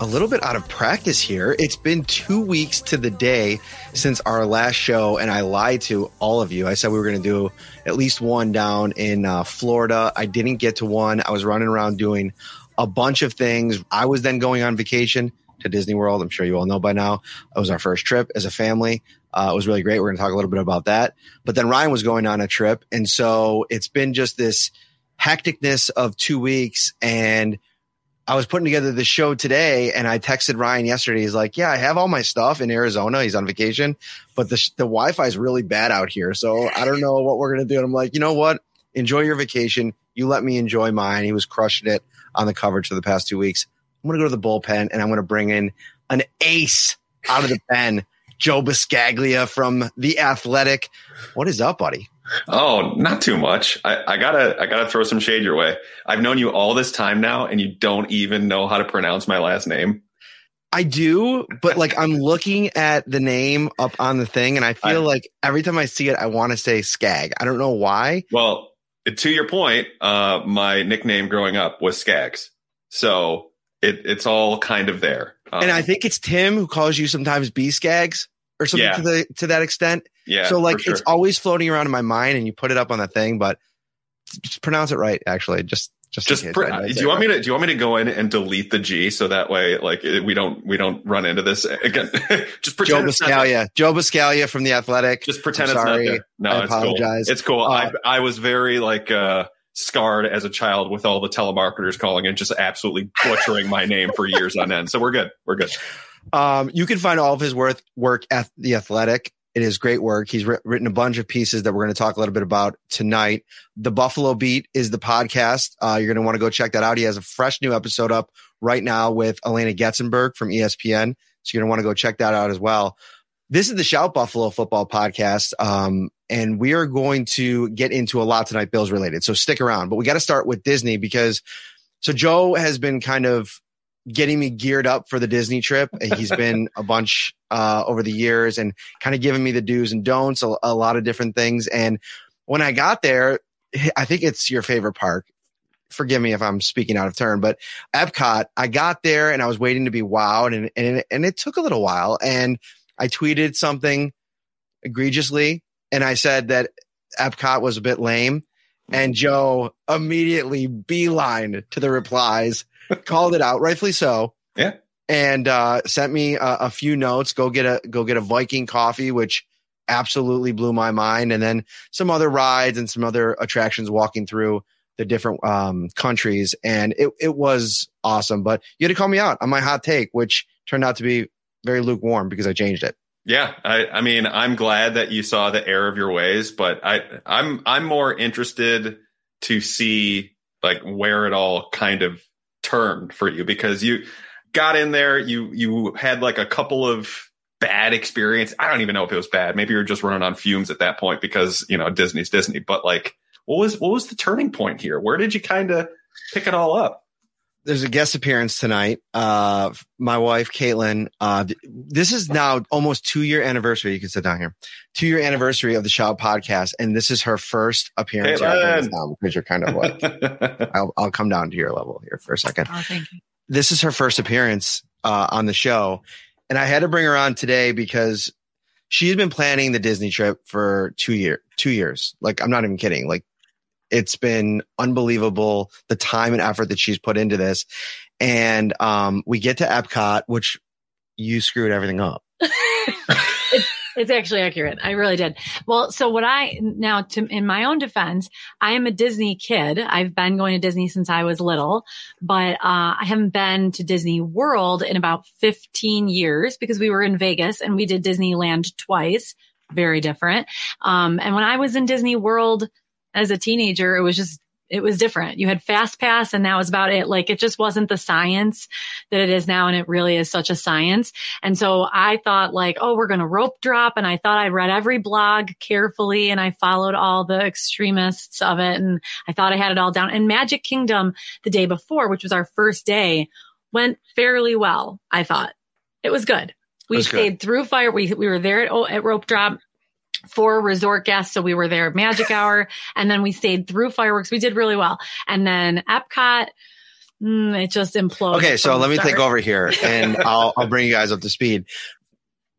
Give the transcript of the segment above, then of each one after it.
a little bit out of practice here. It's been two weeks to the day since our last show, and I lied to all of you. I said we were going to do at least one down in uh, Florida. I didn't get to one. I was running around doing a bunch of things. I was then going on vacation to Disney World. I'm sure you all know by now. It was our first trip as a family. Uh, it was really great. We're going to talk a little bit about that. But then Ryan was going on a trip. And so it's been just this hecticness of two weeks. And I was putting together the show today and I texted Ryan yesterday. He's like, yeah, I have all my stuff in Arizona. He's on vacation, but the, the Wi-Fi is really bad out here. So I don't know what we're going to do. And I'm like, you know what? Enjoy your vacation. You let me enjoy mine. He was crushing it on the coverage for the past two weeks. I'm going to go to the bullpen and I'm going to bring in an ace out of the pen, Joe Buscaglia from the Athletic. What is up, buddy? Oh, not too much. I, I, gotta, I gotta throw some shade your way. I've known you all this time now, and you don't even know how to pronounce my last name. I do, but like I'm looking at the name up on the thing, and I feel I, like every time I see it, I want to say Skag. I don't know why. Well, to your point, uh, my nickname growing up was Skags, so it, it's all kind of there. Um, and I think it's Tim who calls you sometimes B Skags or something yeah. to the to that extent. Yeah. So like sure. it's always floating around in my mind, and you put it up on the thing, but just pronounce it right. Actually, just just just. Pr- do you want right. me to do you want me to go in and delete the G so that way like it, we don't we don't run into this again? just pretend Joe Buscaglia, Joe Buscaglia from the Athletic. Just pretend I'm it's sorry. not there. No, I it's apologize. Cool. It's cool. Uh, I I was very like. uh scarred as a child with all the telemarketers calling and just absolutely butchering my name for years on end. So we're good. We're good. Um, you can find all of his work work at the Athletic. It is great work. He's written a bunch of pieces that we're going to talk a little bit about tonight. The Buffalo Beat is the podcast. Uh, you're going to want to go check that out. He has a fresh new episode up right now with Alaina Getzenberg from ESPN. So you're going to want to go check that out as well. This is the Shout Buffalo Football Podcast. Um, and we are going to get into a lot tonight, Bills related. So stick around. But we got to start with Disney because so Joe has been kind of getting me geared up for the Disney trip. He's been a bunch uh, over the years and kind of giving me the do's and don'ts, a, a lot of different things. And when I got there, I think it's your favorite park. Forgive me if I'm speaking out of turn, but Epcot, I got there and I was waiting to be wowed and, and, and it took a little while. And I tweeted something egregiously and I said that Epcot was a bit lame. And Joe immediately beelined to the replies, called it out, rightfully so. Yeah. And uh, sent me a, a, few notes. Go get a go get a Viking coffee, which absolutely blew my mind. And then some other rides and some other attractions walking through the different um, countries, and it it was awesome. But you had to call me out on my hot take, which turned out to be very lukewarm because I changed it. Yeah, I, I mean, I'm glad that you saw the error of your ways, but I, I'm, I'm more interested to see like where it all kind of turned for you because you got in there, you, you had like a couple of bad experience. I don't even know if it was bad. Maybe you're just running on fumes at that point because you know Disney's Disney, but like what was what was the turning point here? Where did you kind of pick it all up? There's a guest appearance tonight. Uh, my wife, Caitlin, uh, this is now almost two year anniversary. You can sit down here. Two year anniversary of the Shout podcast. And this is her first appearance. here. I'll bring this Caitlin. down Because you're kind of like, I'll, I'll come down to your level here for a second. Oh, thank you. This is her first appearance, uh, on the show. And I had to bring her on today because she's been planning the Disney trip for two year, two years. Like, I'm not even kidding. Like, it's been unbelievable the time and effort that she's put into this. And um, we get to Epcot, which you screwed everything up. it's, it's actually accurate. I really did. Well, so what I now to in my own defense, I am a Disney kid. I've been going to Disney since I was little, but uh, I haven't been to Disney World in about 15 years because we were in Vegas and we did Disneyland twice. Very different. Um, and when I was in Disney World as a teenager, it was just it was different. You had fast pass and that was about it. Like it just wasn't the science that it is now. And it really is such a science. And so I thought like, oh, we're going to rope drop. And I thought I read every blog carefully and I followed all the extremists of it. And I thought I had it all down. And Magic Kingdom the day before, which was our first day, went fairly well. I thought it was good. We was good. stayed through fire. We, we were there at, at rope drop for resort guests. So we were there at magic hour and then we stayed through fireworks. We did really well. And then Epcot, mm, it just imploded. Okay, so let me take start. over here and I'll, I'll bring you guys up to speed.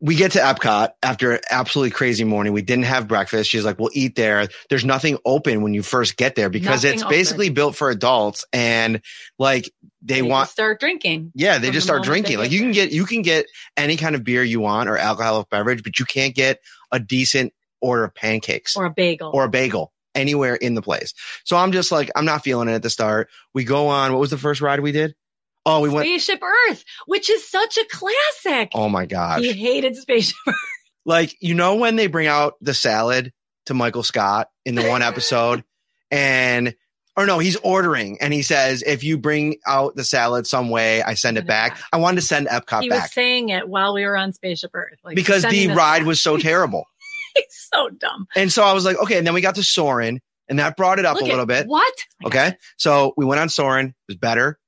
We get to Epcot after an absolutely crazy morning. We didn't have breakfast. She's like, we'll eat there. There's nothing open when you first get there because Nothing it's open. basically built for adults and like they, They want start drinking. Yeah, they just the start drinking. Like you can get you can get any kind of beer you want or alcoholic beverage, but you can't get a decent order of pancakes Or a bagel. or a bagel anywhere in the place. So I'm just like I'm not feeling it at the start. We go on. What was the first ride we did? Oh, we went. Spaceship Earth, which is such a classic. Oh my gosh! he hated Spaceship Earth. Like you know when they bring out the salad to Michael Scott in the one episode, and or no, he's ordering and he says, "If you bring out the salad some way, I send it back." I wanted to send Epcot He back was saying it while we were on Spaceship Earth. Like because the ride back. was so terrible. He's so dumb. And so I was like, okay. And then we got to Soarin' and that brought it up Look a at- little bit. What? Okay. So we went on Soarin'. It was better.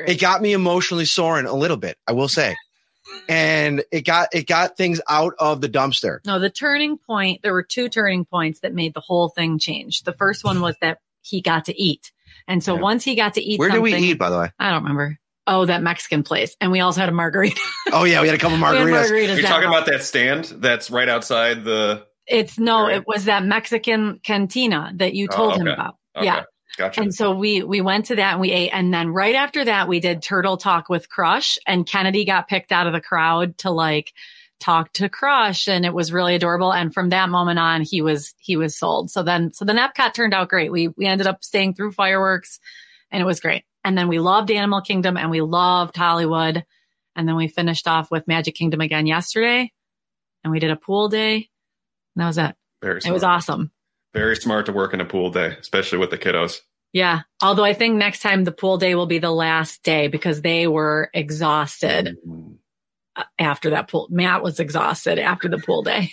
Great. It got me emotionally soaring a little bit, I will say. And it got, it got things out of the dumpster. No, the turning point, there were two turning points that made the whole thing change. The first one was that he got to eat. And so Yeah. once he got to eat Where did we eat, by the way? I don't remember. Oh, that Mexican place. And we also had a margarita. Oh yeah. We had a couple We margaritas. margaritas You're talking night. about that stand that's right outside the. It's no, Right. it was that Mexican cantina that you Oh, told him about. Okay, Yeah. Gotcha. And so we we went to that and we ate. And then right after that, we did Turtle Talk with Crush. And Kennedy got picked out of the crowd to like talk to Crush. And it was really adorable. And from that moment on, he was he was sold. So then so then Epcot turned out great. We we ended up staying through fireworks and it was great. And then we loved Animal Kingdom and we loved Hollywood. And then we finished off with Magic Kingdom again yesterday. And we did a pool day. And that was it. Very It was awesome. Very smart to work in a pool day, especially with the kiddos. Yeah. Although I think next time the pool day will be the last day because they were exhausted uh, after that pool. Matt was exhausted after the pool day.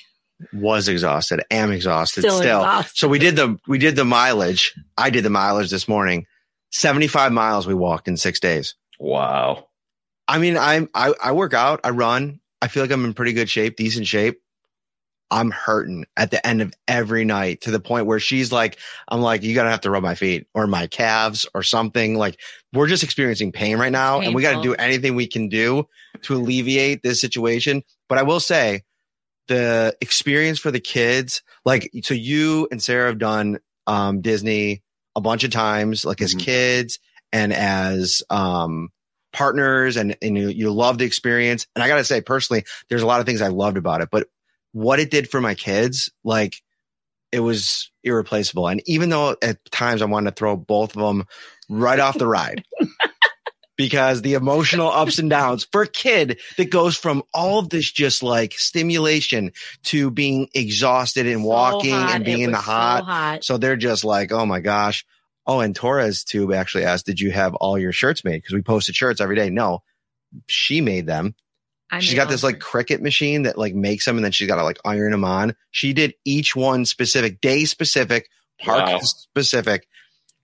Was exhausted. Am exhausted Still still. exhausted. So we did the, we did the mileage. I did the mileage this morning. 75 miles we walked in six days. Wow. I mean, I'm I, I work out, I run. I feel like I'm in pretty good shape, decent shape. I'm hurting at the end of every night to the point where she's like, I'm like, you gotta have to rub my feet or my calves or something. Like we're just experiencing pain right now, and we got to do anything we can do to alleviate this situation. But I will say, the experience for the kids, like, so you and Sarah have done um, Disney a bunch of times, like as Mhm. kids and as um, partners, and, and you, you love the experience. And I got to say, personally, there's a lot of things I loved about it, but what it did for my kids, like, it was irreplaceable. And even though at times I wanted to throw both of them right off the ride. Because the emotional ups and downs for a kid that goes from all of this just like stimulation to being exhausted and So walking hot. and being It in the was so hot. hot. So they're just like, oh my gosh. Oh, and Torres tube actually asked, did you have all your shirts made? Because we posted shirts every day. No, she made them. I She's made got this like Cricut machine that like makes them and then she's got to like iron them on. She did each one specific, day specific park Wow. specific.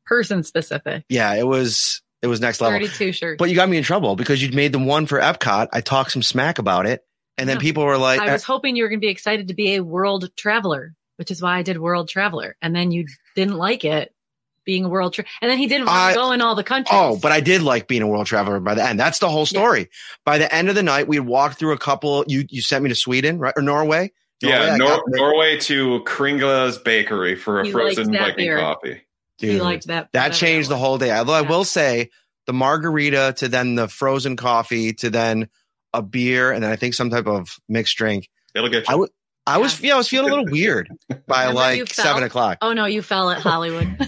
Person specific. Yeah, it was it was next level. 32 shirts. But you got me in trouble because you'd made the one for Epcot. I talked some smack about it, and then Yeah. people were like, I was uh, hoping you were going to be excited to be a world traveler, which is why I did world traveler. And then you didn't like it being a world tra- and then he didn't I- go in all the countries. Oh, but I did like being a world traveler by the end. That's the whole story. By the end of the night, we walked through a couple. You you sent me to Sweden, right, or Norway? Yeah, Norway, I Nor- Norway to Kringla's Bakery for a You frozen Viking beer. coffee. he Dude, liked that. that whatever changed the whole day. Although I will say, the margarita to then the frozen coffee to then a beer and then I think some type of mixed drink. It'll get I you. would. I was yeah, I was feeling a little weird by like seven o'clock. Oh no, you fell at Hollywood.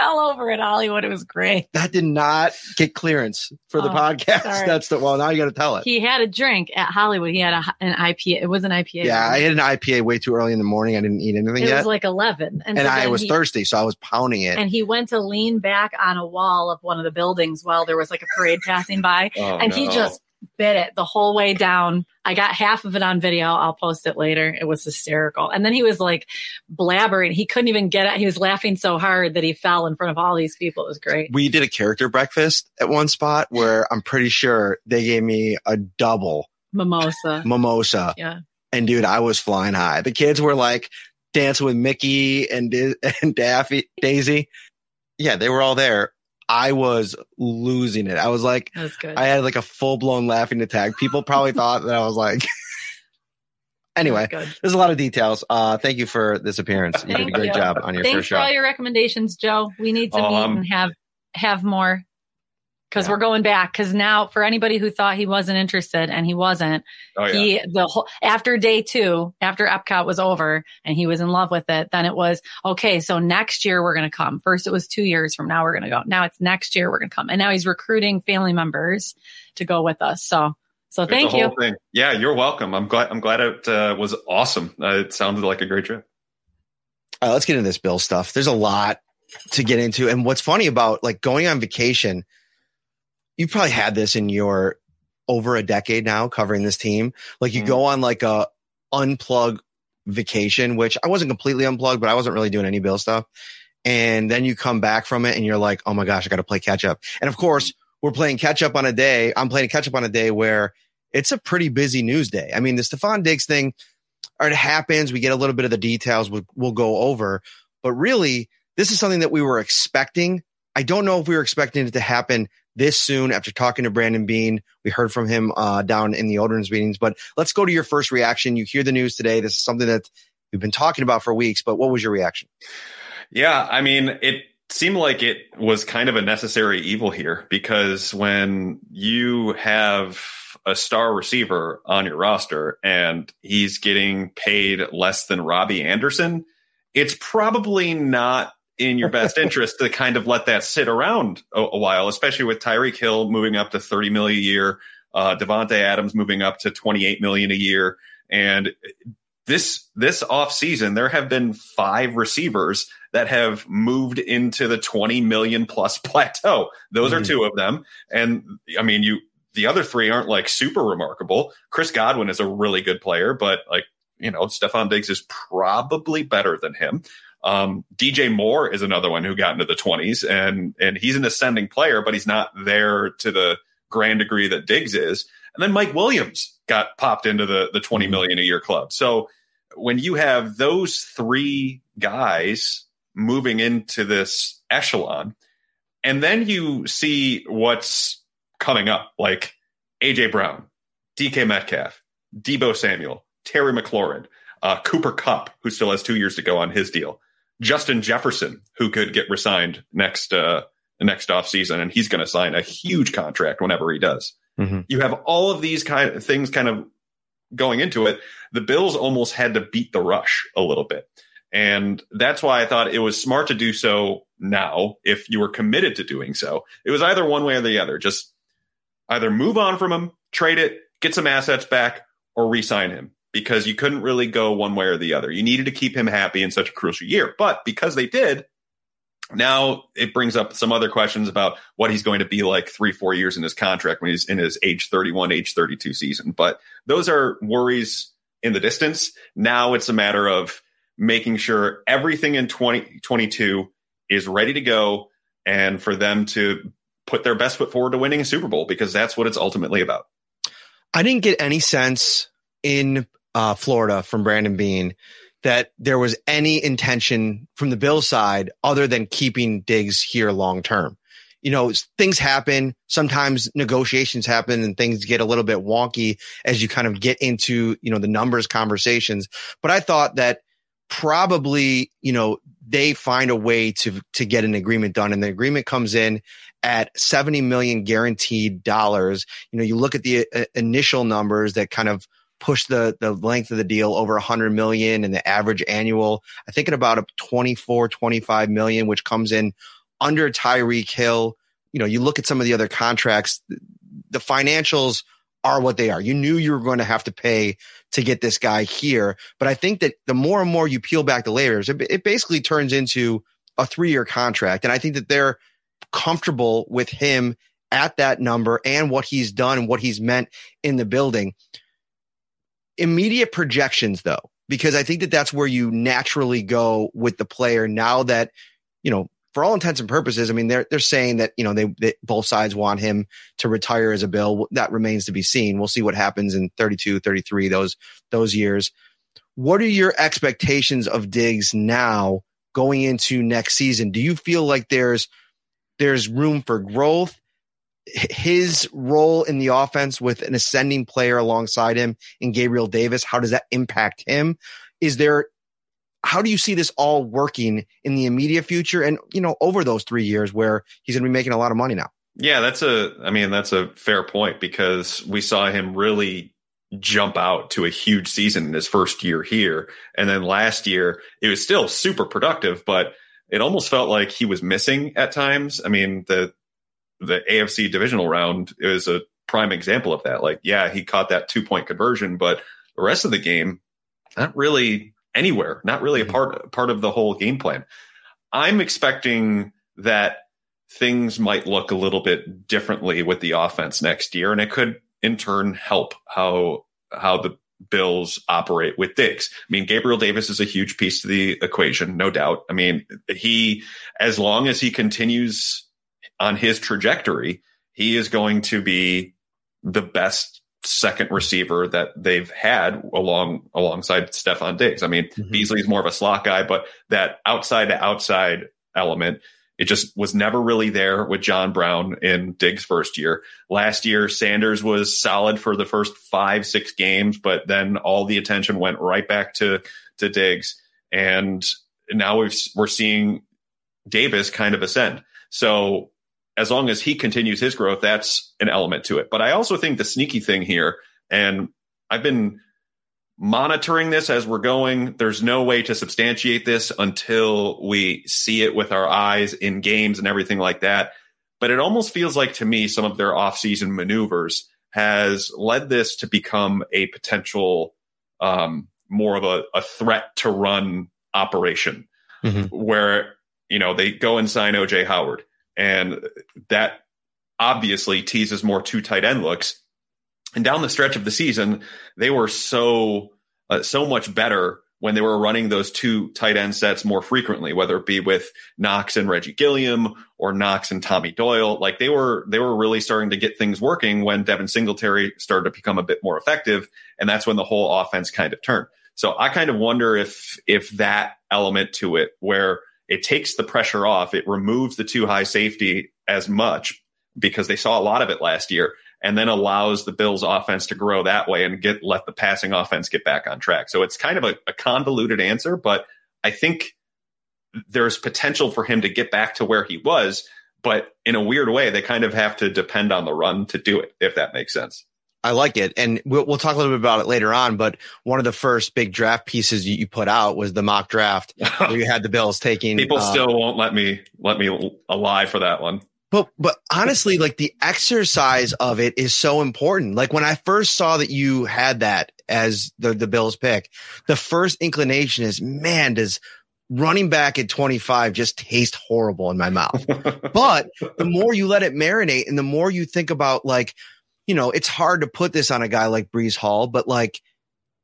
fell over at Hollywood. It was great. That did not get clearance for the Oh, podcast. sorry. That's the well. Now you got to tell it. He had a drink at Hollywood. He had a, an IPA. It was an IPA. Yeah, I had an IPA way too early in the morning. I didn't eat anything it yet, was like 11. and so I was he- thirsty, so I was pounding it. And he went to lean back on a wall of one of the buildings while there was like a parade passing by. Oh, and he just bit it the whole way down. I got half of it on video. I'll post it later. It was hysterical. And then he was like blabbering. He couldn't even get it. He was laughing so hard that he fell in front of all these people. It was great. we did a character breakfast at one spot where I'm pretty sure they gave me a double Mimosa. mimosa. Yeah. And dude, I was flying high. The kids were like dancing with Mickey and and Daffy, Daisy. Yeah, they were all there. I was losing it. I was like, was. I had like a full blown laughing attack. People probably thought that I was like. anyway, was there's a lot of details. Uh, thank you for this appearance. You did a great you. job on your Thanks first for all show. your recommendations, Joe. We need to Oh, meet um, and have have more because Yeah. we're going back. Because now, for anybody who thought he wasn't interested, and he wasn't, Oh yeah. he the whole after day two, after Epcot was over, and he was in love with it. Then it was okay. So next year we're going to come. First it was two years from now we're going to go. Now it's next year we're going to come, and now he's recruiting family members to go with us. So so It's thank a you. thing. Yeah, you're welcome. I'm glad. I'm glad it uh, was awesome. Uh, it sounded like a great trip. All right, let's get into this Bill stuff. There's a lot to get into. And what's funny about like going on vacation, you probably had this in your over a decade now covering this team. Like you Mhm. go on like a unplug vacation, which I wasn't completely unplugged, but I wasn't really doing any Bill stuff. And then you come back from it and you're like, oh my gosh, I got to play catch up. And of course, we're playing catch up on a day. I'm playing catch up on a day where it's a pretty busy news day. I mean, the Stefon Diggs thing, or it happens. We get a little bit of the details we'll, we'll go over, but really, this is something that we were expecting. I don't know if we were expecting it to happen this soon after talking to Brandon Beane. We heard from him uh, down in the owners meetings, but let's go to your first reaction. You hear the news today. This is something that we've been talking about for weeks, but what was your reaction? Yeah, I mean, it seemed like it was kind of a necessary evil here because when you have a star receiver on your roster and he's getting paid less than Robbie Anderson, it's probably not in your best interest to kind of let that sit around a, a while, especially with Tyreek Hill moving up to 30 million a year, uh, Davante Adams moving up to 28 million a year. And this, this off season, there have been five receivers that have moved into the 20 million plus plateau. Those are Mhm. two of them. And I mean, you, the other three aren't like super remarkable. Chris Godwin is a really good player, but like, you know, Stefon Diggs is probably better than him. Um, DJ Moore is another one who got into the 20s and, and he's an ascending player, but he's not there to the grand degree that Diggs is. And then Mike Williams got popped into the, the 20 million a year club. So when you have those three guys moving into this echelon, and then you see what's coming up, like AJ Brown, DK Metcalf, Deebo Samuel, Terry McLaurin, uh, Cooper Kupp, who still has two years to go on his deal, Justin Jefferson, who could get resigned next uh, next offseason, and he's going to sign a huge contract whenever he does. Mhm. You have all of these kind of things kind of going into it. The Bills almost had to beat the rush a little bit. And that's why I thought it was smart to do so now if you were committed to doing so. It was either one way or the other. Just either move on from him, trade it, get some assets back, or re-sign him because you couldn't really go one way or the other. You needed to keep him happy in such a crucial year. But because they did, now it brings up some other questions about what he's going to be like three, four years in his contract when he's in his age 31, age 32 season. But those are worries in the distance. Now it's a matter of making sure everything in 2022 is ready to go and for them to put their best foot forward to winning a Super Bowl because that's what it's ultimately about. I didn't get any sense in uh, Florida from Brandon Beane that there was any intention from the Bill side other than keeping Diggs here long term. You know, things happen. Sometimes negotiations happen and things get a little bit wonky as you kind of get into, you know, the numbers conversations. But I thought that probably, you know, they find a way to, to get an agreement done and the agreement comes in at 70 million guaranteed dollars. You know, you look at the uh, initial numbers that kind of push the the length of the deal over 100 million and the average annual i think at about a 24 25 million which comes in under tyreek hill. You know you look at some of the other contracts the financials are what they are. You knew you were going to have to pay to get this guy here but i think that the more and more you peel back the layers it, it basically turns into a three year contract. And i think that they're comfortable with him at that number and what he's done and what he's meant in the building immediate projections though, because I think that that's where you naturally go with the player now that, you know, for all intents and purposes, I mean, they're, they're saying that, you know, they, they, both sides want him to retire as a bill. That remains to be seen. We'll see what happens in 32, 33, those, those years. What are your expectations of Diggs now going into next season? Do you feel like there's, there's room for growth? His role in the offense with an ascending player alongside him in Gabriel Davis, how does that impact him? Is there, how do you see this all working in the immediate future and, you know, over those three years where he's going to be making a lot of money now? Yeah, that's a, I mean, that's a fair point because we saw him really jump out to a huge season in his first year here. And then last year, it was still super productive, but it almost felt like he was missing at times. I mean, the the AFC divisional round is a prime example of that. Like, yeah, he caught that two point conversion, but the rest of the game, not really anywhere, not really a mm-hmm. part part of the whole game plan. I'm expecting that things might look a little bit differently with the offense next year, and it could in turn help how how the Bills operate with Diggs. I mean, Gabriel Davis is a huge piece to the equation, no doubt. I mean, he as long as he continues on his trajectory, he is going to be the best second receiver that they've had along alongside Stefon Diggs. I mean, mm-hmm. Beasley's more of a slot guy, but that outside to outside element, it just was never really there with John Brown in Diggs' first year. Last year, Sanders was solid for the first five, six games, but then all the attention went right back to to Diggs, and now we've, we're seeing Davis kind of ascend. So as long as he continues his growth, that's an element to it. But I also think the sneaky thing here, and I've been monitoring this as we're going. There's no way to substantiate this until we see it with our eyes in games and everything like that. But it almost feels like to me some of their offseason maneuvers has led this to become a potential um, more of a, a, threat to run operation mm-hmm. where you know they go and sign OJ Howard and that obviously teases more two tight end looks. And down the stretch of the season, they were so uh, so much better when they were running those two tight end sets more frequently, whether it be with Knox and Reggie Gilliam or Knox and Tommy Doyle. Like they were they were really starting to get things working when Devin Singletary started to become a bit more effective, and that's when the whole offense kind of turned. So I kind of wonder if if that element to it, where it takes the pressure off. It removes the two high safety as much because they saw a lot of it last year and then allows the Bills offense to grow that way and get let the passing offense get back on track. So it's kind of a, a convoluted answer, but I think there's potential for him to get back to where he was, but in a weird way, they kind of have to depend on the run to do it, if that makes sense. I like it. And we'll, we'll talk a little bit about it later on. But one of the first big draft pieces you, you put out was the mock draft where you had the Bills taking. People uh, still won't let me, let me alive for that one. But, but honestly, like the exercise of it is so important. Like when I first saw that you had that as the, the Bills pick, the first inclination is, man, does running back at 25 just taste horrible in my mouth. but the more you let it marinate and the more you think about like, you know, it's hard to put this on a guy like Breece Hall, but like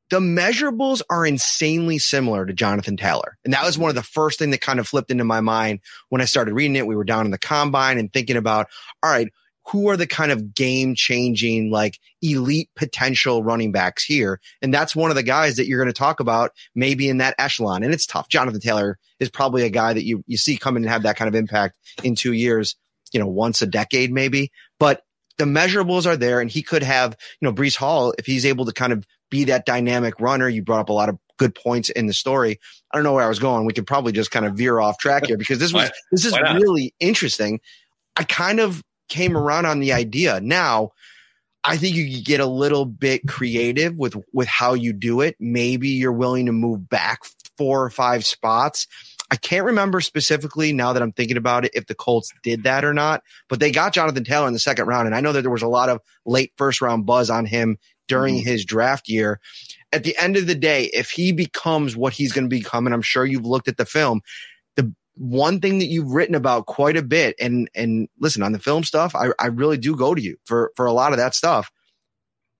the measurables are insanely similar to Jonathan Taylor. And that was one of the first thing that kind of flipped into my mind when I started reading it. We were down in the combine and thinking about, all right, who are the kind of game changing, like elite potential running backs here? And that's one of the guys that you're going to talk about maybe in that echelon. And it's tough. Jonathan Taylor is probably a guy that you, you see come in and have that kind of impact in two years, you know, once a decade maybe, but the measurables are there and he could have, you know, Breece Hall, if he's able to kind of be that dynamic runner. You brought up a lot of good points in the story. I don't know where I was going. We could probably just kind of veer off track here because this was, this is really interesting. I kind of came around on the idea. Now, I think you could get a little bit creative with with how you do it. Maybe you're willing to move back four or five spots. I can't remember specifically now that I'm thinking about it if the Colts did that or not, but they got Jonathan Taylor in the second round. And I know that there was a lot of late first round buzz on him during mm-hmm. his draft year. At the end of the day, if he becomes what he's going to become, and I'm sure you've looked at the film, the one thing that you've written about quite a bit and and listen on the film stuff I, I really do go to you for for a lot of that stuff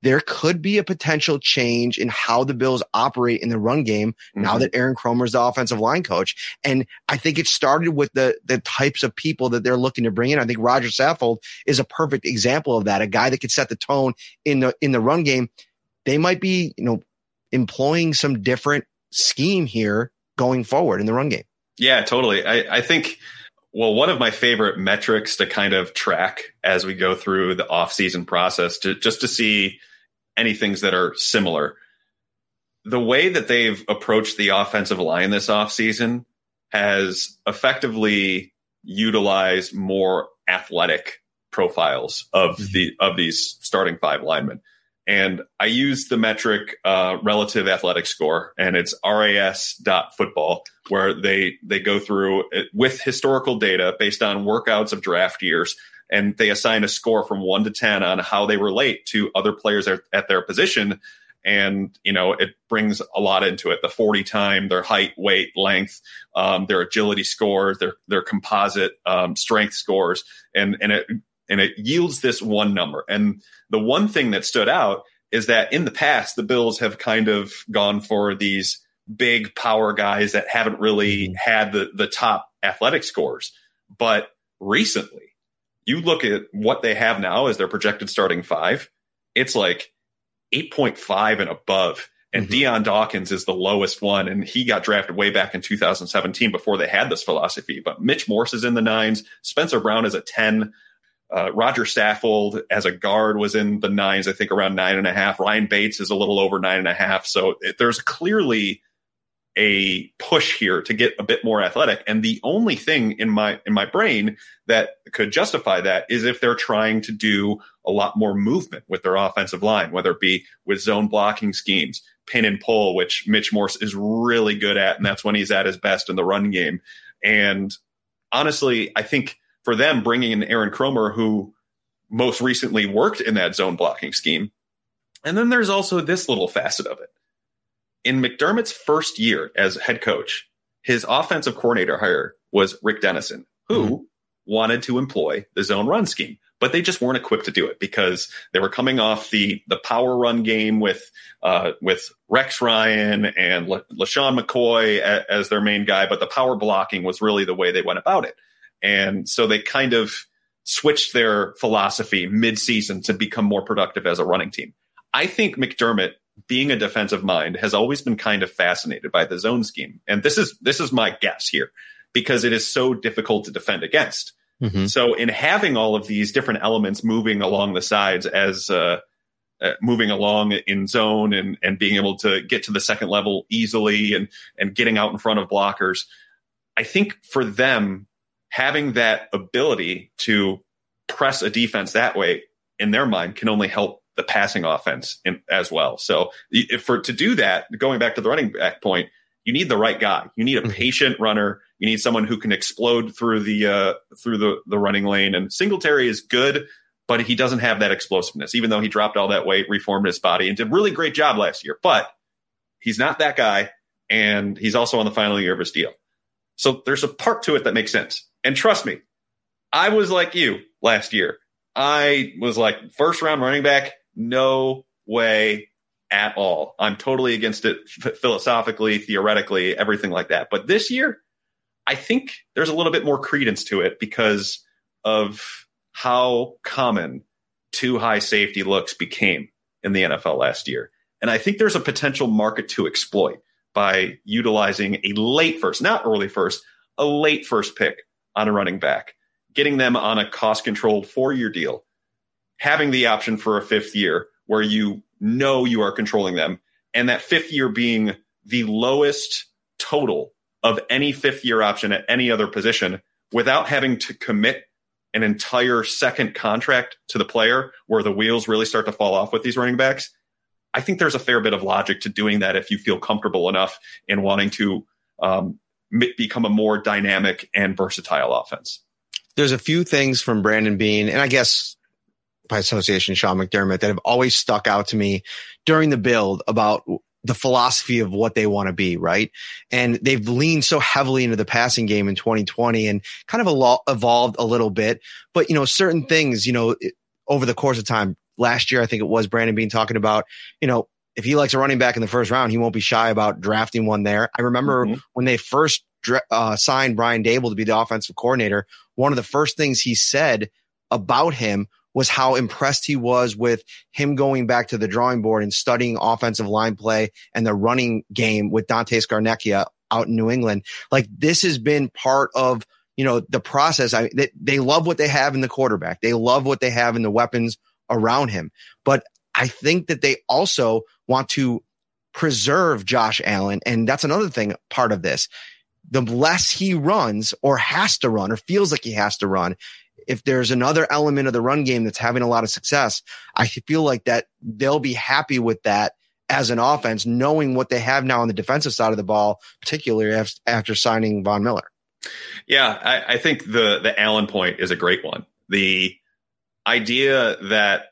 there could be a potential change in how the Bills operate in the run game mm-hmm. now that Aaron Kromer is the offensive line coach. And I think it started with the the types of people that they're looking to bring in. I think Roger Saffold is a perfect example of that, a guy that could set the tone in the in the run game. They might be, you know, employing some different scheme here going forward in the run game. Yeah, totally. I, I think, well, one of my favorite metrics to kind of track as we go through the off-season process to just to see any things that are similar. The way that they've approached the offensive line this offseason has effectively utilized more athletic profiles of mm-hmm. the of these starting five linemen. And I use the metric uh, relative athletic score, and it's RAS.football, where they they go through it with historical data based on workouts of draft years, and they assign a score from one to ten on how they relate to other players at, at their position. And you know, it brings a lot into it: the forty time, their height, weight, length, um, their agility scores, their their composite um, strength scores, and and it and it yields this one number. And the one thing that stood out is that in the past, the Bills have kind of gone for these big power guys that haven't really mm-hmm. had the, the top athletic scores. But recently, you look at what they have now as their projected starting five, it's like 8.5 and above. And mm-hmm. Dion Dawkins is the lowest one, and he got drafted way back in 2017 before they had this philosophy. But Mitch Morse is in the nines, Spencer Brown is a 10. Uh, Roger Saffold as a guard was in the nines, I think around nine and a half. Ryan Bates is a little over nine and a half. So it, there's clearly a push here to get a bit more athletic. And the only thing in my in my brain that could justify that is if they're trying to do a lot more movement with their offensive line, whether it be with zone blocking schemes, pin and pull, which Mitch Morse is really good at, and that's when he's at his best in the run game. And honestly, I think for them bringing in Aaron Kromer, who most recently worked in that zone blocking scheme. And then there's also this little facet of it. In McDermott's first year as head coach, his offensive coordinator hire was Rick Dennison, who mm-hmm. wanted to employ the zone run scheme, but they just weren't equipped to do it because they were coming off the the power run game with uh, with Rex Ryan and La- LeSean McCoy a- as their main guy, but the power blocking was really the way they went about it. And so they kind of switched their philosophy mid-season to become more productive as a running team. I think McDermott, being a defensive mind, has always been kind of fascinated by the zone scheme. And this is this is my guess here because it is so difficult to defend against. Mm-hmm. So in having all of these different elements moving along the sides as uh, uh, moving along in zone and and being able to get to the second level easily and and getting out in front of blockers, I think for them having that ability to press a defense that way in their mind can only help the passing offense in, as well. So if for to do that, going back to the running back point, you need the right guy. You need a mm-hmm. patient runner. You need someone who can explode through the uh, through the the running lane. And Singletary is good, but he doesn't have that explosiveness. Even though he dropped all that weight, reformed his body, and did a really great job last year, but he's not that guy. And he's also on the final year of his deal. So there's a part to it that makes sense. And trust me, I was like you last year. I was like, first round running back, no way at all. I'm totally against it philosophically, theoretically, everything like that. But this year, I think there's a little bit more credence to it because of how common two high safety looks became in the NFL last year. And I think there's a potential market to exploit by utilizing a late first, not early first, a late first pick on a running back, getting them on a cost controlled four year deal, having the option for a fifth year where you know you are controlling them, and that fifth year being the lowest total of any fifth year option at any other position without having to commit an entire second contract to the player where the wheels really start to fall off with these running backs. I think there's a fair bit of logic to doing that if you feel comfortable enough in wanting to um, become a more dynamic and versatile offense. There's a few things from Brandon Beane, and I guess by association, Sean McDermott, that have always stuck out to me during the build about the philosophy of what they want to be, right? And they've leaned so heavily into the passing game in 2020 and kind of a lo- evolved a little bit. But, you know, certain things, you know, over the course of time, last year, I think it was Brandon Beane talking about, you know, if he likes a running back in the first round, he won't be shy about drafting one there. I remember mm-hmm. when they first uh, signed Brian Daboll to be the offensive coordinator, one of the first things he said about him was how impressed he was with him going back to the drawing board and studying offensive line play and the running game with Dante Scarnecchia out in New England. Like this has been part of, you know, the process. I they, they love what they have in the quarterback. They love what they have in the weapons around him. But I think that they also want to preserve Josh Allen. And that's another thing, part of this. The less he runs or has to run or feels like he has to run, if there's another element of the run game that's having a lot of success, I feel like that they'll be happy with that as an offense, knowing what they have now on the defensive side of the ball, particularly after signing Von Miller. Yeah, I, I think the the Allen point is a great one. The idea that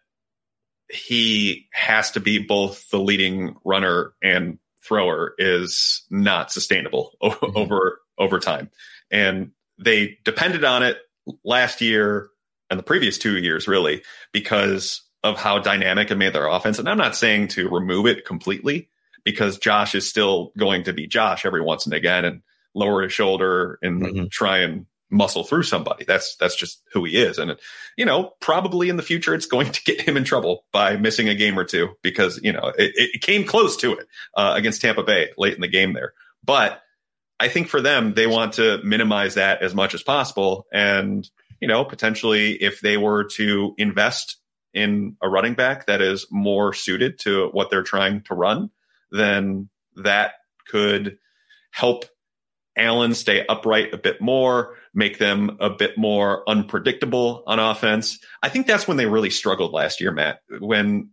he has to be both the leading runner and thrower is not sustainable mm-hmm. over over time, and they depended on it last year and the previous two years, really, because of how dynamic it made their offense. And I'm not saying to remove it completely because Josh is still going to be Josh every once and again and lower his shoulder and mm-hmm. try and muscle through somebody. That's that's just who he is. And you know, probably in the future it's going to get him in trouble by missing a game or two because you know it, it came close to it uh, against Tampa Bay late in the game there. But I think for them, they want to minimize that as much as possible. And, you know, potentially if they were to invest in a running back that is more suited to what they're trying to run, then that could help Allen stay upright a bit more, make them a bit more unpredictable on offense. I think that's when they really struggled last year, Matt, when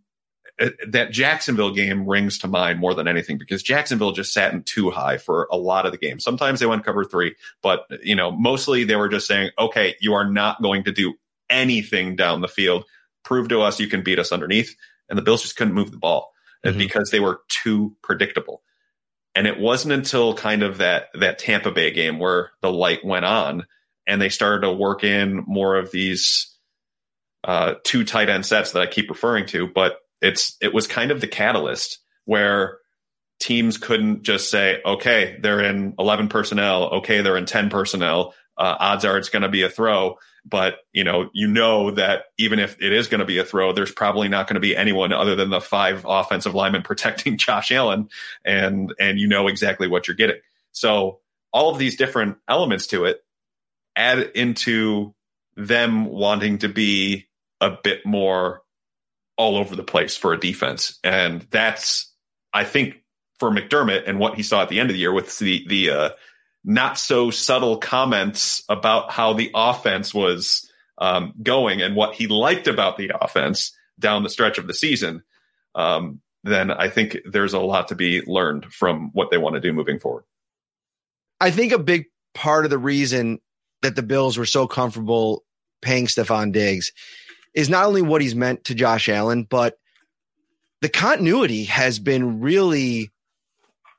that Jacksonville game rings to mind more than anything because Jacksonville just sat in two high for a lot of the game. Sometimes they went cover three, but you know, mostly they were just saying, okay, you are not going to do anything down the field. Prove to us you can beat us underneath. And the Bills just couldn't move the ball uh, mm-hmm. because they were too predictable. And it wasn't until kind of that, that Tampa Bay game where the light went on and they started to work in more of these, uh, two tight end sets that I keep referring to, but it's it was kind of the catalyst where teams couldn't just say, okay, they're in 11 personnel. Okay, they're in 10 personnel. Uh, odds are it's going to be a throw. But, you know, you know that even if it is going to be a throw, there's probably not going to be anyone other than the five offensive linemen protecting Josh Allen. And, and you know exactly what you're getting. So all of these different elements to it add into them wanting to be a bit more all over the place for a defense. And that's, I think, for McDermott and what he saw at the end of the year with the, the, uh, not so subtle comments about how the offense was um, going and what he liked about the offense down the stretch of the season, um, then I think there's a lot to be learned from what they want to do moving forward. I think a big part of the reason that the Bills were so comfortable paying Stefon Diggs is not only what he's meant to Josh Allen, but the continuity has been really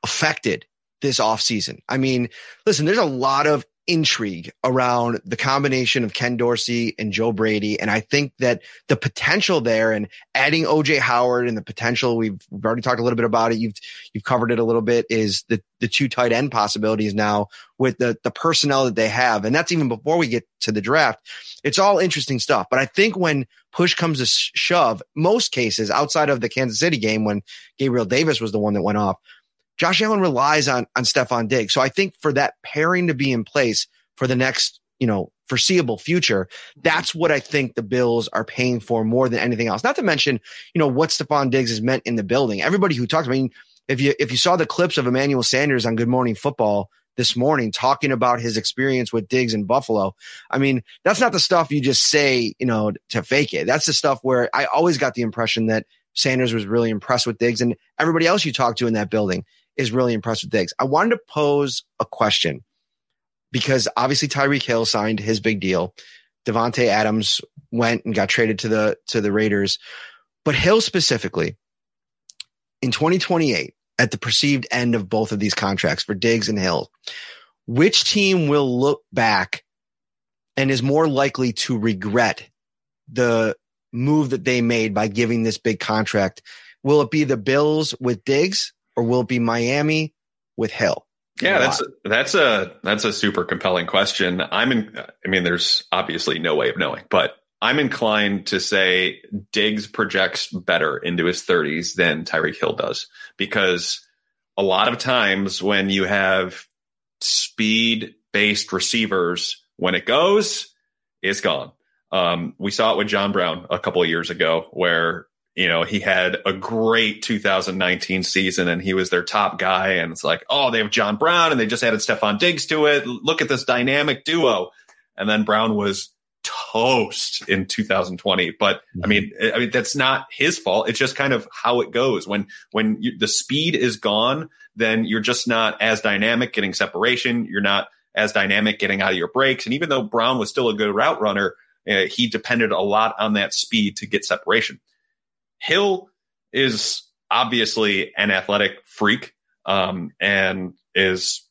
affected this offseason. I mean, listen, there's a lot of intrigue around the combination of Ken Dorsey and Joe Brady. And I think that the potential there and adding OJ Howard and the potential we've, we've already talked a little bit about it. You've, you've covered it a little bit is the, the two tight end possibilities now with the, the personnel that they have. And that's even before we get to the draft. It's all interesting stuff. But I think when push comes to shove, most cases outside of the Kansas City game when Gabriel Davis was the one that went off, Josh Allen relies on, on Stefon Diggs. So I think for that pairing to be in place for the next, you know, foreseeable future, that's what I think the Bills are paying for more than anything else. Not to mention, you know, what Stefon Diggs has meant in the building. Everybody who talks, I mean, if you, if you saw the clips of Emmanuel Sanders on Good Morning Football this morning talking about his experience with Diggs in Buffalo. I mean, that's not the stuff you just say, you know, to fake it. That's the stuff where I always got the impression that Sanders was really impressed with Diggs and everybody else you talked to in that building is really impressed with Diggs. I wanted to pose a question because obviously Tyreek Hill signed his big deal. Davante Adams went and got traded to the to the Raiders. But Hill specifically, in 2028, at the perceived end of both of these contracts for Diggs and Hill, which team will look back and is more likely to regret the move that they made by giving this big contract? Will it be the Bills with Diggs or will it be Miami with Hill? Yeah, that's that's a that's a super compelling question. I'm in. I mean, there's obviously no way of knowing, but I'm inclined to say Diggs projects better into his 30s than Tyreek Hill does because a lot of times when you have speed based receivers, when it goes, it's gone. Um, we saw it with John Brown a couple of years ago, where you know, he had a great 2019 season and he was their top guy. And it's like, oh, they have John Brown and they just added Stefon Diggs to it. Look at this dynamic duo. And then Brown was toast in 2020. But I mean, I mean, that's not his fault. It's just kind of how it goes. When, when you, the speed is gone, then you're just not as dynamic getting separation. You're not as dynamic getting out of your breaks. And even though Brown was still a good route runner, uh, he depended a lot on that speed to get separation. Hill is obviously an athletic freak um, and is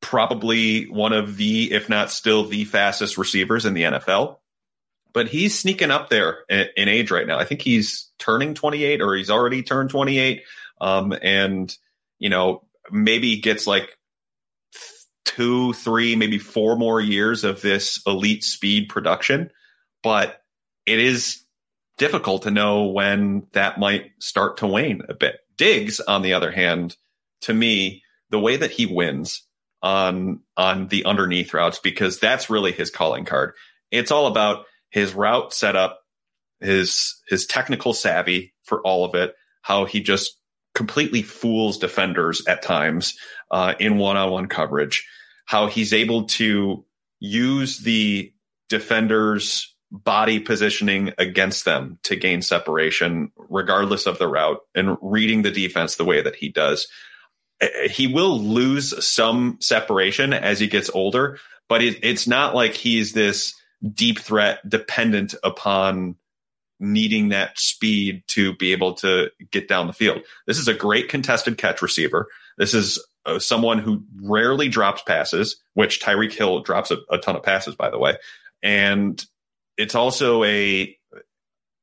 probably one of the, if not still the fastest receivers in the NFL. But he's sneaking up there in, in age right now. I think he's turning 28 or he's already turned 28. Um, and, you know, maybe gets like two, three, maybe four more years of this elite speed production. But it is difficult to know when that might start to wane a bit. Diggs, on the other hand, to me, the way that he wins on on the underneath routes because that's really his calling card. It's all about his route setup, his his technical savvy for all of it, how he just completely fools defenders at times uh, in one-on-one coverage, how he's able to use the defenders body positioning against them to gain separation, regardless of the route, and reading the defense the way that he does. Eh, he will lose some separation as he gets older, but it, it's not like he's this deep threat dependent upon needing that speed to be able to get down the field. This is a great contested catch receiver. This is uh, someone who rarely drops passes, which Tyreek Hill drops a, a ton of passes, by the way. And it's also a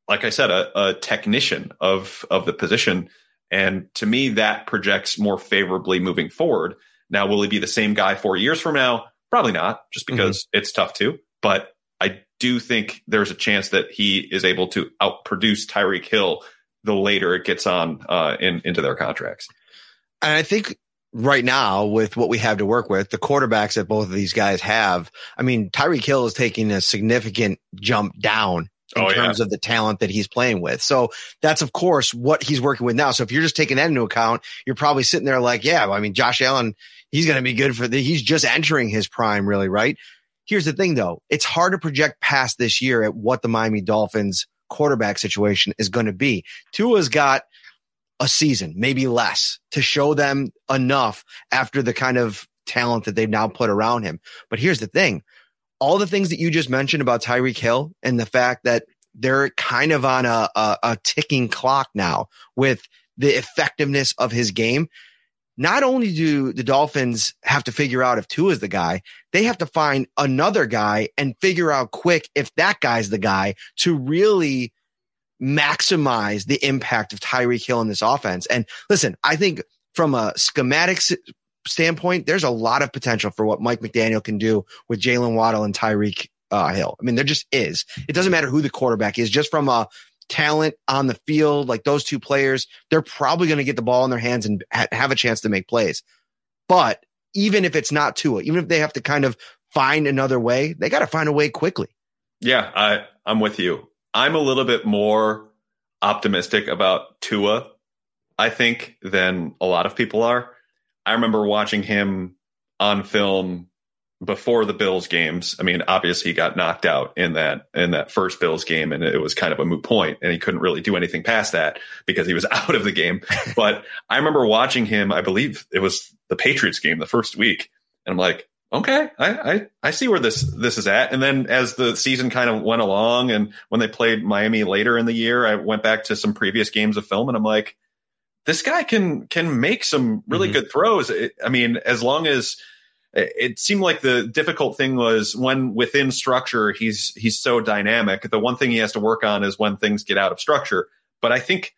like I said, a, a, technician of of the position, and to me that projects more favorably moving forward. Now, will he be the same guy four years from now? Probably not, just mm-hmm. because mm-hmm. it's tough too. But I do think there's a chance that he is able to outproduce Tyreek Hill the later it gets on uh, in, into their contracts. And I think right now with what we have to work with, the quarterbacks that both of these guys have, I mean, Tyreek Hill is taking a significant jump down in oh, terms yeah. of the talent that he's playing with. So that's of course what he's working with now. So if you're just taking that into account, you're probably sitting there like, yeah, I mean, Josh Allen, he's going to be good for the, he's just entering his prime really, right? Here's the thing though. It's hard to project past this year at what the Miami Dolphins quarterback situation is going to be. Tua's got a season, maybe less, to show them enough after the kind of talent that they've now put around him. But here's the thing all the things that you just mentioned about Tyreek Hill and the fact that they're kind of on a, a, a ticking clock now with the effectiveness of his game. not only do the Dolphins have to figure out if Tua is the guy, they have to find another guy and figure out quick if that guy's the guy to really maximize the impact of Tyreek Hill in this offense. And listen, I think from a schematic standpoint, there's a lot of potential for what Mike McDaniel can do with Jaylen Waddle and Tyreek uh, Hill. I mean, there just is. It doesn't matter who the quarterback is, just from a talent on the field, like those two players, they're probably going to get the ball in their hands and ha- have a chance to make plays. But even if it's not Tua, even if they have to kind of find another way, they got to find a way quickly. Yeah, I, I'm with you. I'm a little bit more optimistic about Tua, I think, than a lot of people are. I remember watching him on film before the Bills games. I mean, obviously he got knocked out in that in that first Bills game and it was kind of a moot point and he couldn't really do anything past that because he was out of the game. but I remember watching him, I believe it was the Patriots game the first week and I'm like, okay, I, I, I see where this this is at. And then as the season kind of went along and when they played Miami later in the year, I went back to some previous games of film and I'm like, this guy can can make some really mm-hmm. good throws. I mean, as long as it seemed like the difficult thing was when within structure he's he's so dynamic. The one thing he has to work on is when things get out of structure. But I think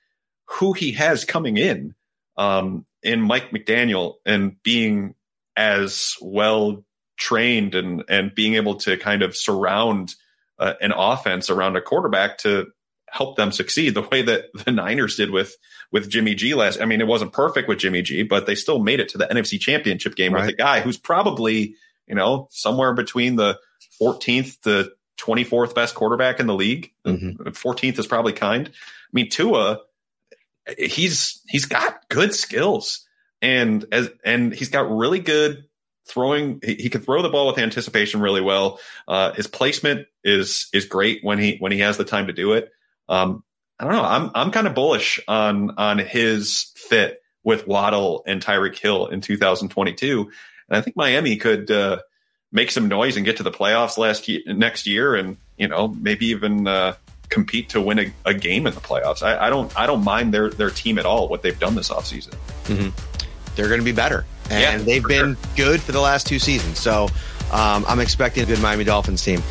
who he has coming in um, in Mike McDaniel and being as well trained and and being able to kind of surround uh, an offense around a quarterback to help them succeed the way that the Niners did with with Jimmy G last. I mean, it wasn't perfect with Jimmy G, but they still made it to the NFC Championship game right. with a guy who's probably you know somewhere between the 14th to 24th best quarterback in the league. Mm-hmm. 14th is probably kind. I mean, Tua, he's he's got good skills and as and he's got really good throwing he, he, can throw the ball with anticipation really well uh, his placement is is great when he when he has the time to do it um, I don't know. I'm I'm kind of bullish on on his fit with Waddle and Tyreek Hill in 2022, and I think Miami could uh, make some noise and get to the playoffs last year, next year, and you know maybe even uh, compete to win a, a, game in the playoffs. I, I, don't I don't mind their their team at all what they've done this offseason. Mm-hmm. They're going to be better, and yeah, they've been sure. good for the last two seasons. So um, I'm expecting a good Miami Dolphins team.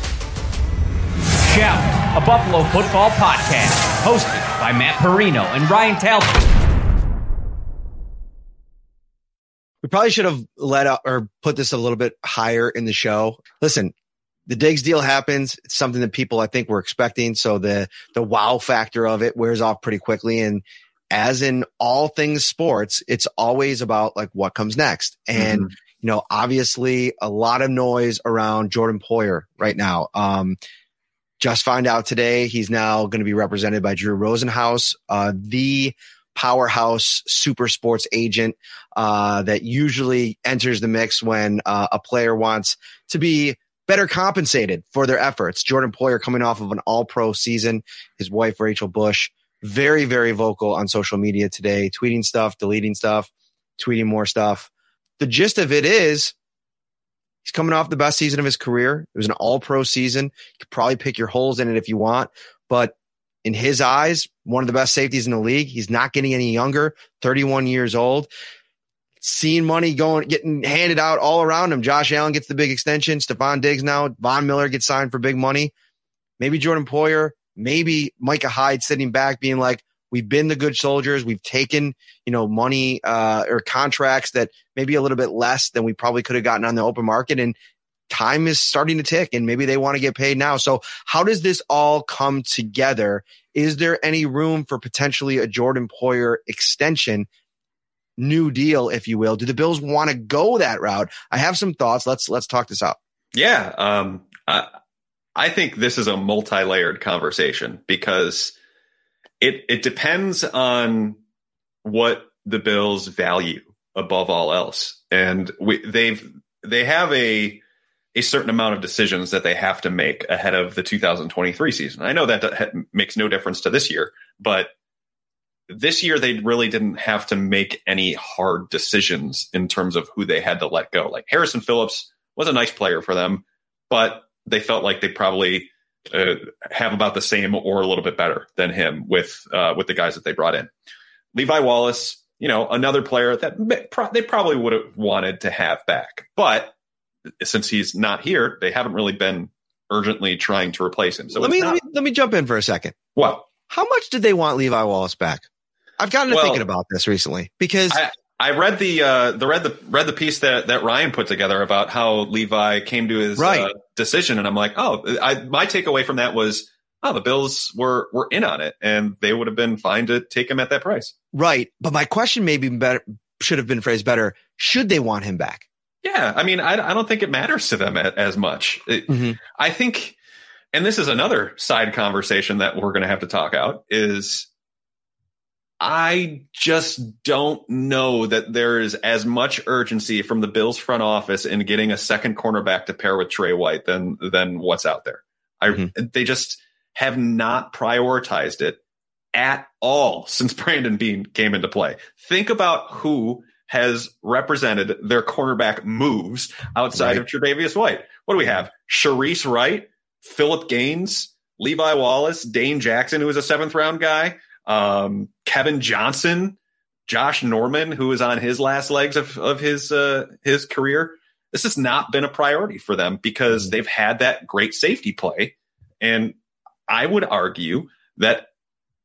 Shout, a Buffalo football podcast, hosted by Matt Parrino and Ryan Talbot. We probably should have let up or put this a little bit higher in the show. Listen, the Diggs deal happens. It's something that people I think were expecting. So the the wow factor of it wears off pretty quickly. And as in all things sports, it's always about like what comes next. And mm-hmm. you know, obviously a lot of noise around Jordan Poyer right now. Um, just find out today he's now going to be represented by Drew Rosenhaus, uh, the powerhouse super sports agent uh, that usually enters the mix when uh, a player wants to be better compensated for their efforts. Jordan Poyer coming off of an all pro season, his wife, Rachel Bush, very, very vocal on social media today, tweeting stuff, deleting stuff, tweeting more stuff. The gist of it is He's coming off the best season of his career. It was an all pro season. You could probably pick your holes in it if you want, but in his eyes, one of the best safeties in the league. He's not getting any younger, 31 years old. Seeing money going, getting handed out all around him. Josh Allen gets the big extension. Stefon Diggs now. Von Miller gets signed for big money. Maybe Jordan Poyer, maybe Micah Hyde sitting back being like, We've been the good soldiers. We've taken, you know, money uh, or contracts that maybe a little bit less than we probably could have gotten on the open market. And time is starting to tick and maybe they want to get paid now. So how does this all come together? Is there any room for potentially a Jordan Poyer extension? New deal, if you will. Do the Bills want to go that route? I have some thoughts. Let's let's talk this out. Yeah, um, I, I think this is a multi-layered conversation because it it depends on what the Bills value above all else, and we, they've they have a a certain amount of decisions that they have to make ahead of the 2023 season. I know that makes no difference to this year, but this year they really didn't have to make any hard decisions in terms of who they had to let go. Like Harrison Phillips was a nice player for them, but they felt like they probably uh, have about the same or a little bit better than him with uh, with the guys that they brought in. Levi Wallace, you know, another player that pro- they probably would have wanted to have back. But since he's not here, they haven't really been urgently trying to replace him. So let me, not, let me let me jump in for a second. well, How much did they want Levi Wallace back? I've gotten to Well, thinking about this recently because I, I read the uh, the read the read the piece that that Ryan put together about how Levi came to his Right. uh, decision, and I'm like, oh, I, my takeaway from that was, oh, the Bills were were in on it, and they would have been fine to take him at that price. right. But my question maybe better should have been phrased better. Should they want him back? Yeah, I mean, I, I don't think it matters to them a- as much. It- Mhm. I think, and this is another side conversation that we're going to have to talk out is I just don't know that there is as much urgency from the Bills front office in getting a second cornerback to pair with Tre White than than what's out there. I mm-hmm. they just have not prioritized it at all since Brandon Beane came into play. Think about who has represented their cornerback moves outside of Tre'Davious White. What do we have? Shareece Wright, Phillip Gaines, Levi Wallace, Dane Jackson, who was a seventh round guy, um, Kevin Johnson, Josh Norman, who is on his last legs of, of his uh, his career. This has not been a priority for them because they've had that great safety play. And I would argue that,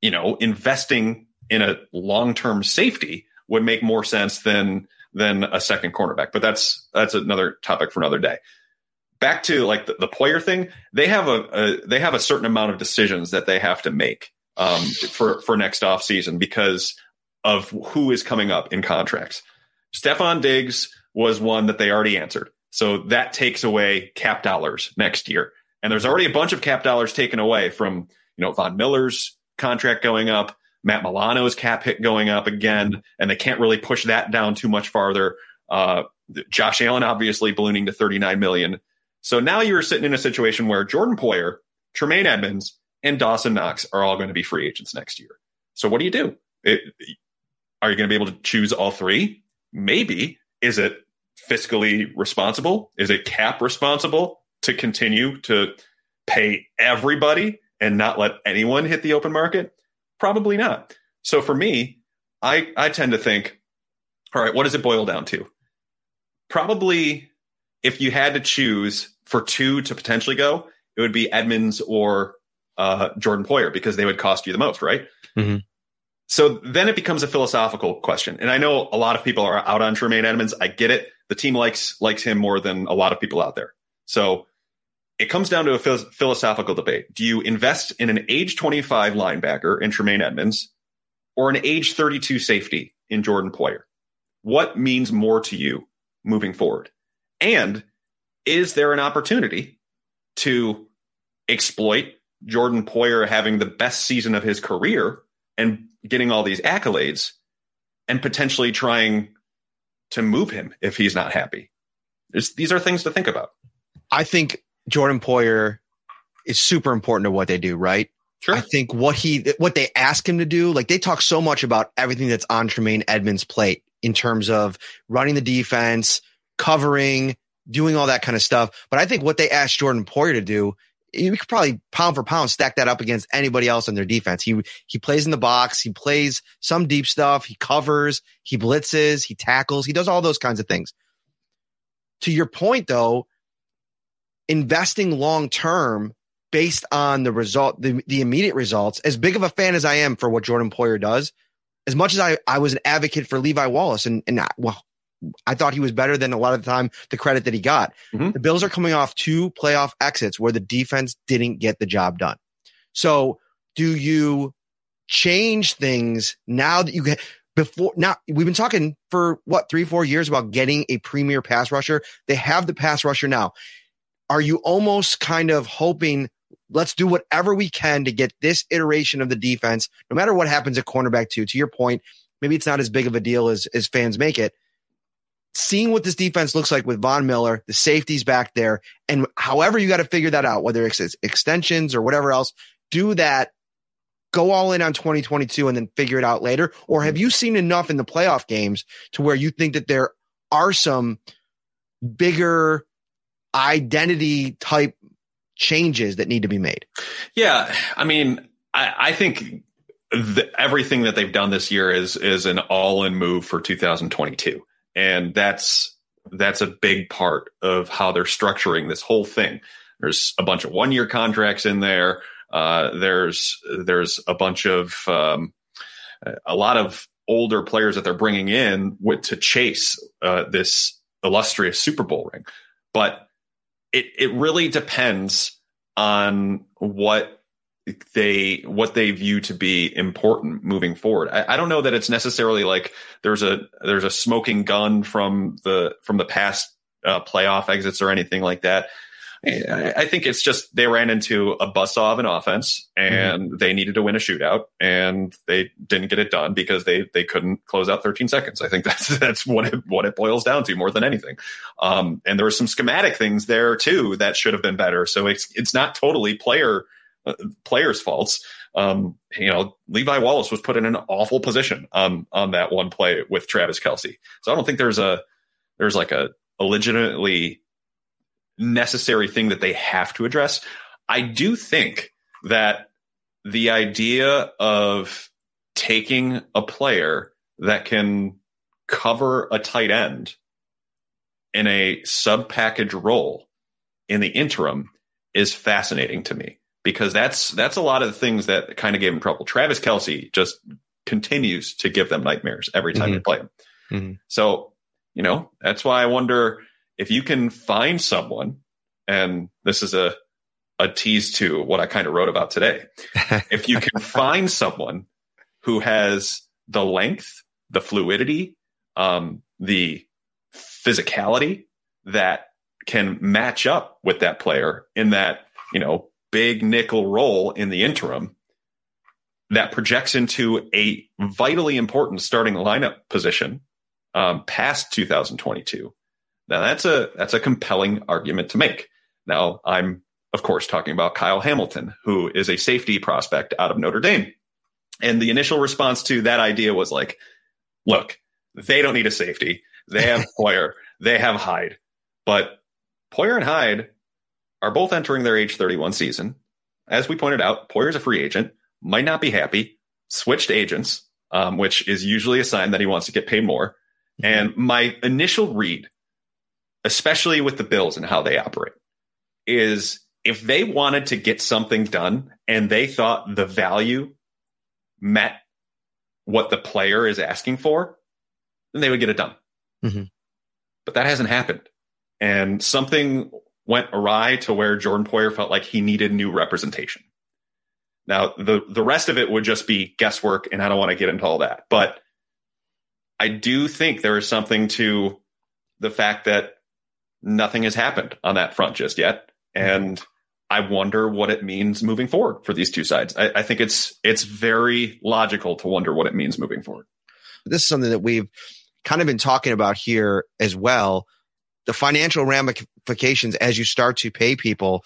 you know, investing in a long term safety would make more sense than than a second cornerback. But that's that's another topic for another day. Back to like the, the Poyer thing, they have a, a they have a certain amount of decisions that they have to make um, for for next off season because of who is coming up in contracts. Stefon Diggs was one that they already answered. So that takes away cap dollars next year. And there's already a bunch of cap dollars taken away from, you know, Von Miller's contract going up, Matt Milano's cap hit going up again, and they can't really push that down too much farther. Uh, Josh Allen obviously ballooning to 39 million. So now you're sitting in a situation where Jordan Poyer, Tremaine Edmunds, and Dawson Knox are all going to be free agents next year. So what do you do? It, are you going to be able to choose all three? Maybe. Is it fiscally responsible? Is it cap responsible to continue to pay everybody and not let anyone hit the open market? Probably not. So for me, I, I tend to think, all right, what does it boil down to? Probably if you had to choose for two to potentially go, it would be Edmunds or uh, Jordan Poyer because they would cost you the most, right? Mhm. So then it becomes a philosophical question. And I know a lot of people are out on Tremaine Edmunds. I get it. The team likes likes him more than a lot of people out there. So it comes down to a phil- philosophical debate. Do you invest in an age 25 linebacker in Tremaine Edmunds or an age 32 safety in Jordan Poyer? What means more to you moving forward? And is there an opportunity to exploit Jordan Poyer having the best season of his career and getting all these accolades and potentially trying to move him if he's not happy? There's, these are things to think about. I think Jordan Poyer is super important to what they do, right? Sure. I think what he what they ask him to do, like they talk so much about everything that's on Tremaine Edmunds' plate in terms of running the defense, covering, doing all that kind of stuff. But I think what they asked Jordan Poyer to do, you could probably pound for pound stack that up against anybody else on their defense. He he plays in the box, he plays some deep stuff, he covers, he blitzes, he tackles, he does all those kinds of things. To your point though, investing long term based on the result, the, the immediate results, as big of a fan as I am for what Jordan Poyer does, as much as I, I was an advocate for Levi Wallace and, and I, well, I thought he was better than a lot of the time the credit that he got. Mhm. The Bills are coming off two playoff exits where the defense didn't get the job done. So do you change things now that you get before now we've been talking for what three, four years about getting a premier pass rusher. They have the pass rusher now. Are you almost kind of hoping let's do whatever we can to get this iteration of the defense, no matter what happens at cornerback two, to your point, maybe it's not as big of a deal as, as fans make it. Seeing what this defense looks like with Von Miller, the safeties back there, and however you got to figure that out, whether it's extensions or whatever else, do that go all in on 2022 and then figure it out later? Or have you seen enough in the playoff games to where you think that there are some bigger identity type changes that need to be made? Yeah, I mean, I, I think the, everything that they've done this year is is an all in move for 2022, and that's that's a big part of how they're structuring this whole thing. There's a bunch of one year contracts in there. Uh, there's there's a bunch of um, a lot of older players that they're bringing in with, to chase uh, this illustrious Super Bowl ring, but it it really depends on what they what they view to be important moving forward. I, I, don't know that it's necessarily like there's a there's a smoking gun from the from the past uh, playoff exits or anything like that. I think it's just they ran into a buzzsaw of an offense and mm-hmm. they needed to win a shootout and they didn't get it done because they they couldn't close out 13 seconds. I think that's that's what it what it boils down to more than anything. Um, and there were some schematic things there too that should have been better. So it's it's not totally player uh, players' faults. Um, you know, Levi Wallace was put in an awful position on on that one play with Travis Kelce. So I don't think there's a there's like a, a legitimately necessary thing that they have to address. I do think that the idea of taking a player that can cover a tight end in a sub package role in the interim is fascinating to me because that's that's a lot of the things that kind of gave him trouble. Travis Kelce just continues to give them nightmares every time mm-hmm. they play him. Mm-hmm. So, you know, that's why I wonder if you can find someone, and this is a a tease to what I kind of wrote about today. if you can find someone who has the length, the fluidity, um, the physicality that can match up with that player in that, you know, big nickel role in the interim that projects into a vitally important starting lineup position um, past 2022 now that's a that's a compelling argument to make. Now I'm of course talking about Kyle Hamilton, who is a safety prospect out of Notre Dame. And the initial response to that idea was like, look, they don't need a safety. They have Poyer, they have Hyde. But Poyer and Hyde are both entering their age 31 season. As we pointed out, Poyer's a free agent, might not be happy, switched agents, um, which is usually a sign that he wants to get paid more. Mm-hmm. And my initial read especially with the Bills and how they operate, is if they wanted to get something done and they thought the value met what the player is asking for, then they would get it done. Mm-hmm. But that hasn't happened. And something went awry to where Jordan Poyer felt like he needed new representation. Now, the, the rest of it would just be guesswork, and I don't want to get into all that. But I do think there is something to the fact that nothing has happened on that front just yet. And I wonder what it means moving forward for these two sides. I, I, think it's it's very logical to wonder what it means moving forward. This is something that we've kind of been talking about here as well. The financial ramifications as you start to pay people,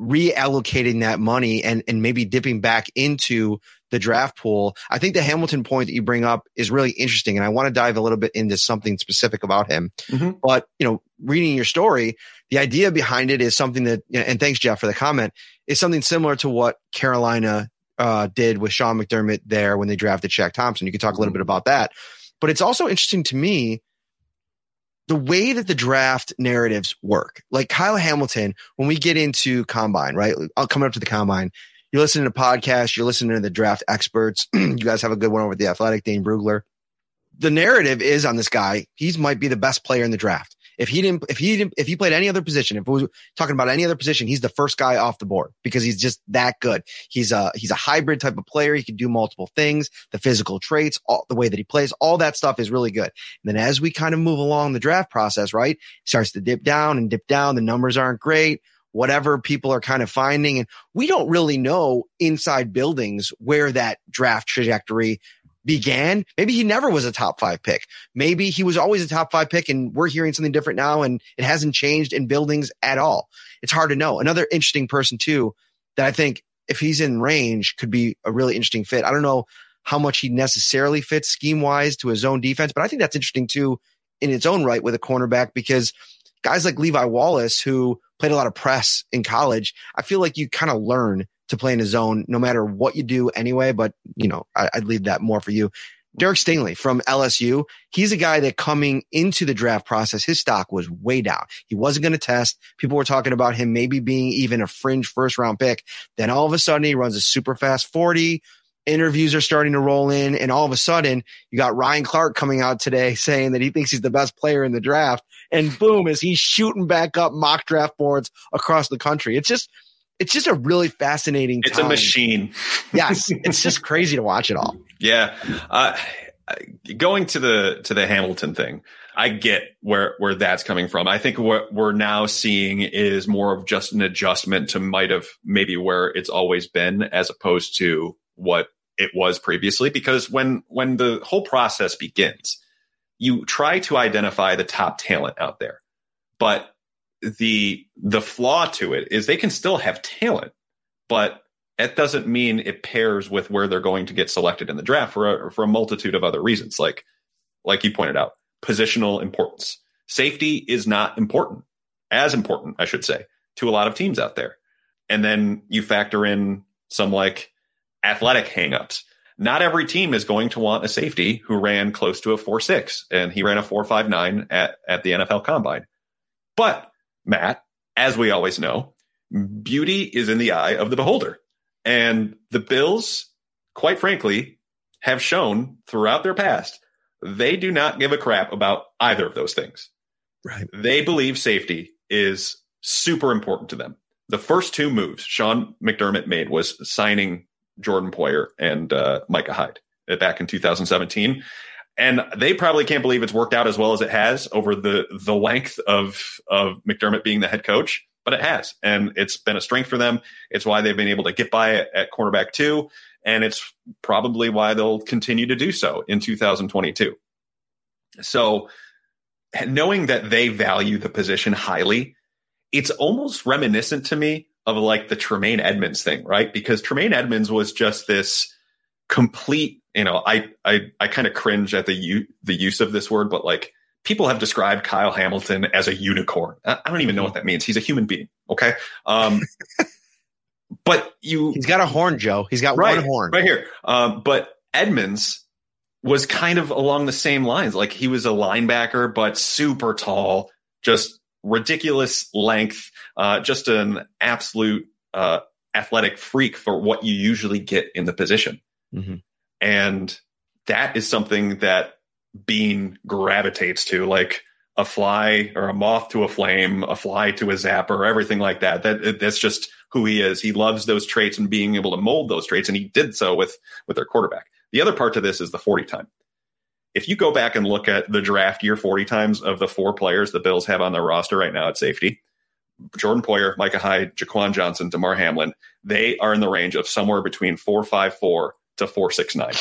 reallocating that money and and maybe dipping back into the draft pool. I think the Hamilton point that you bring up is really interesting. And I want to dive a little bit into something specific about him. Mm-hmm. But, you know, reading your story, the idea behind it is something that, and thanks, Jeff, for the comment, is something similar to what Carolina uh, did with Sean McDermott there when they drafted Shaq Thompson. You could talk a little mm-hmm. bit about that. But it's also interesting to me the way that the draft narratives work. Like Kyle Hamilton, when we get into combine, right? I'll coming up to the combine, you're listening to podcasts, you're listening to the draft experts. you guys have a good one over the athletic, Dane Brugler. The narrative is on this guy. He's might be the best player in the draft. If he didn't, if he didn't, if he played any other position, if we were talking about any other position, he's the first guy off the board because he's just that good. He's a, he's a hybrid type of player. He can do multiple things, the physical traits, all the way that he plays, all that stuff is really good. And then as we kind of move along the draft process, right, starts to dip down and dip down. The numbers aren't great whatever people are kind of finding. And we don't really know inside buildings where that draft trajectory began. Maybe he never was a top five pick. Maybe he was always a top five pick and we're hearing something different now and it hasn't changed in buildings at all. It's hard to know. Another interesting person too that I think if he's in range could be a really interesting fit. I don't know how much he necessarily fits scheme wise to his own defense, but I think that's interesting too in its own right with a cornerback because guys like Levi Wallace, who played a lot of press in college, I feel like you kind of learn to play in his zone, no matter what you do anyway. But, you know, I, I'd leave that more for you. Derek Stingley from LSU. He's a guy that coming into the draft process, his stock was way down. He wasn't going to test. People were talking about him maybe being even a fringe first round pick. Then all of a sudden he runs a super fast 40. Interviews are starting to roll in. And all of a sudden you got Ryan Clark coming out today saying that he thinks he's the best player in the draft. And boom, is he shooting back up mock draft boards across the country. It's just, it's just a really fascinating It's time. a machine. Yes. It's just crazy to watch it all. Yeah. Uh, going to the to the Hamilton thing, I get where where that's coming from. I think what we're now seeing is more of just an adjustment to might have maybe where it's always been as opposed to what it was previously because when when the whole process begins, you try to identify the top talent out there. But the the flaw to it is they can still have talent, but that doesn't mean it pairs with where they're going to get selected in the draft for a, for a multitude of other reasons. Like, like you pointed out, positional importance. Safety is not important, as important, I should say, to a lot of teams out there. And then you factor in some like athletic hangups. Not every team is going to want a safety who ran close to a four six, and he ran a four five nine at at the NFL Combine. But Matt, as we always know, beauty is in the eye of the beholder. And the Bills, quite frankly, have shown throughout their past, they do not give a crap about either of those things. Right. They believe safety is super important to them. The first two moves Sean McDermott made was signing Jordan Poyer and uh, Micah Hyde back in 2017. And they probably can't believe it's worked out as well as it has over the the length of of McDermott being the head coach but it has, and it's been a strength for them. It's why they've been able to get by at, at cornerback too, and it's probably why they'll continue to do so in 2022. So, knowing that they value the position highly, it's almost reminiscent to me of like the Tremaine Edmunds thing, right? Because Tremaine Edmunds was just this complete, you know, I I I kind of cringe at the u- the use of this word, but like people have described Kyle Hamilton as a unicorn. I don't even know what that means. He's a human being. Okay. Um, but you, he's got a horn, Joe. He's got right, one horn right here. Um, but Edmunds was kind of along the same lines. Like he was a linebacker, but super tall, just ridiculous length, uh, just an absolute, uh, athletic freak for what you usually get in the position. Mm-hmm. And that is something that Beane gravitates to, like a fly or a moth to a flame, a fly to a zapper, everything like that. That that's just who he is. He loves those traits and being able to mold those traits, and he did so with with their quarterback. The other part to this is the forty time. If you go back and look at the draft year forty times of the four players the Bills have on their roster right now at safety, Jordan Poyer, Micah Hyde, Jaquan Johnson, Damar Hamlin, they are in the range of somewhere between four five four to four six nine.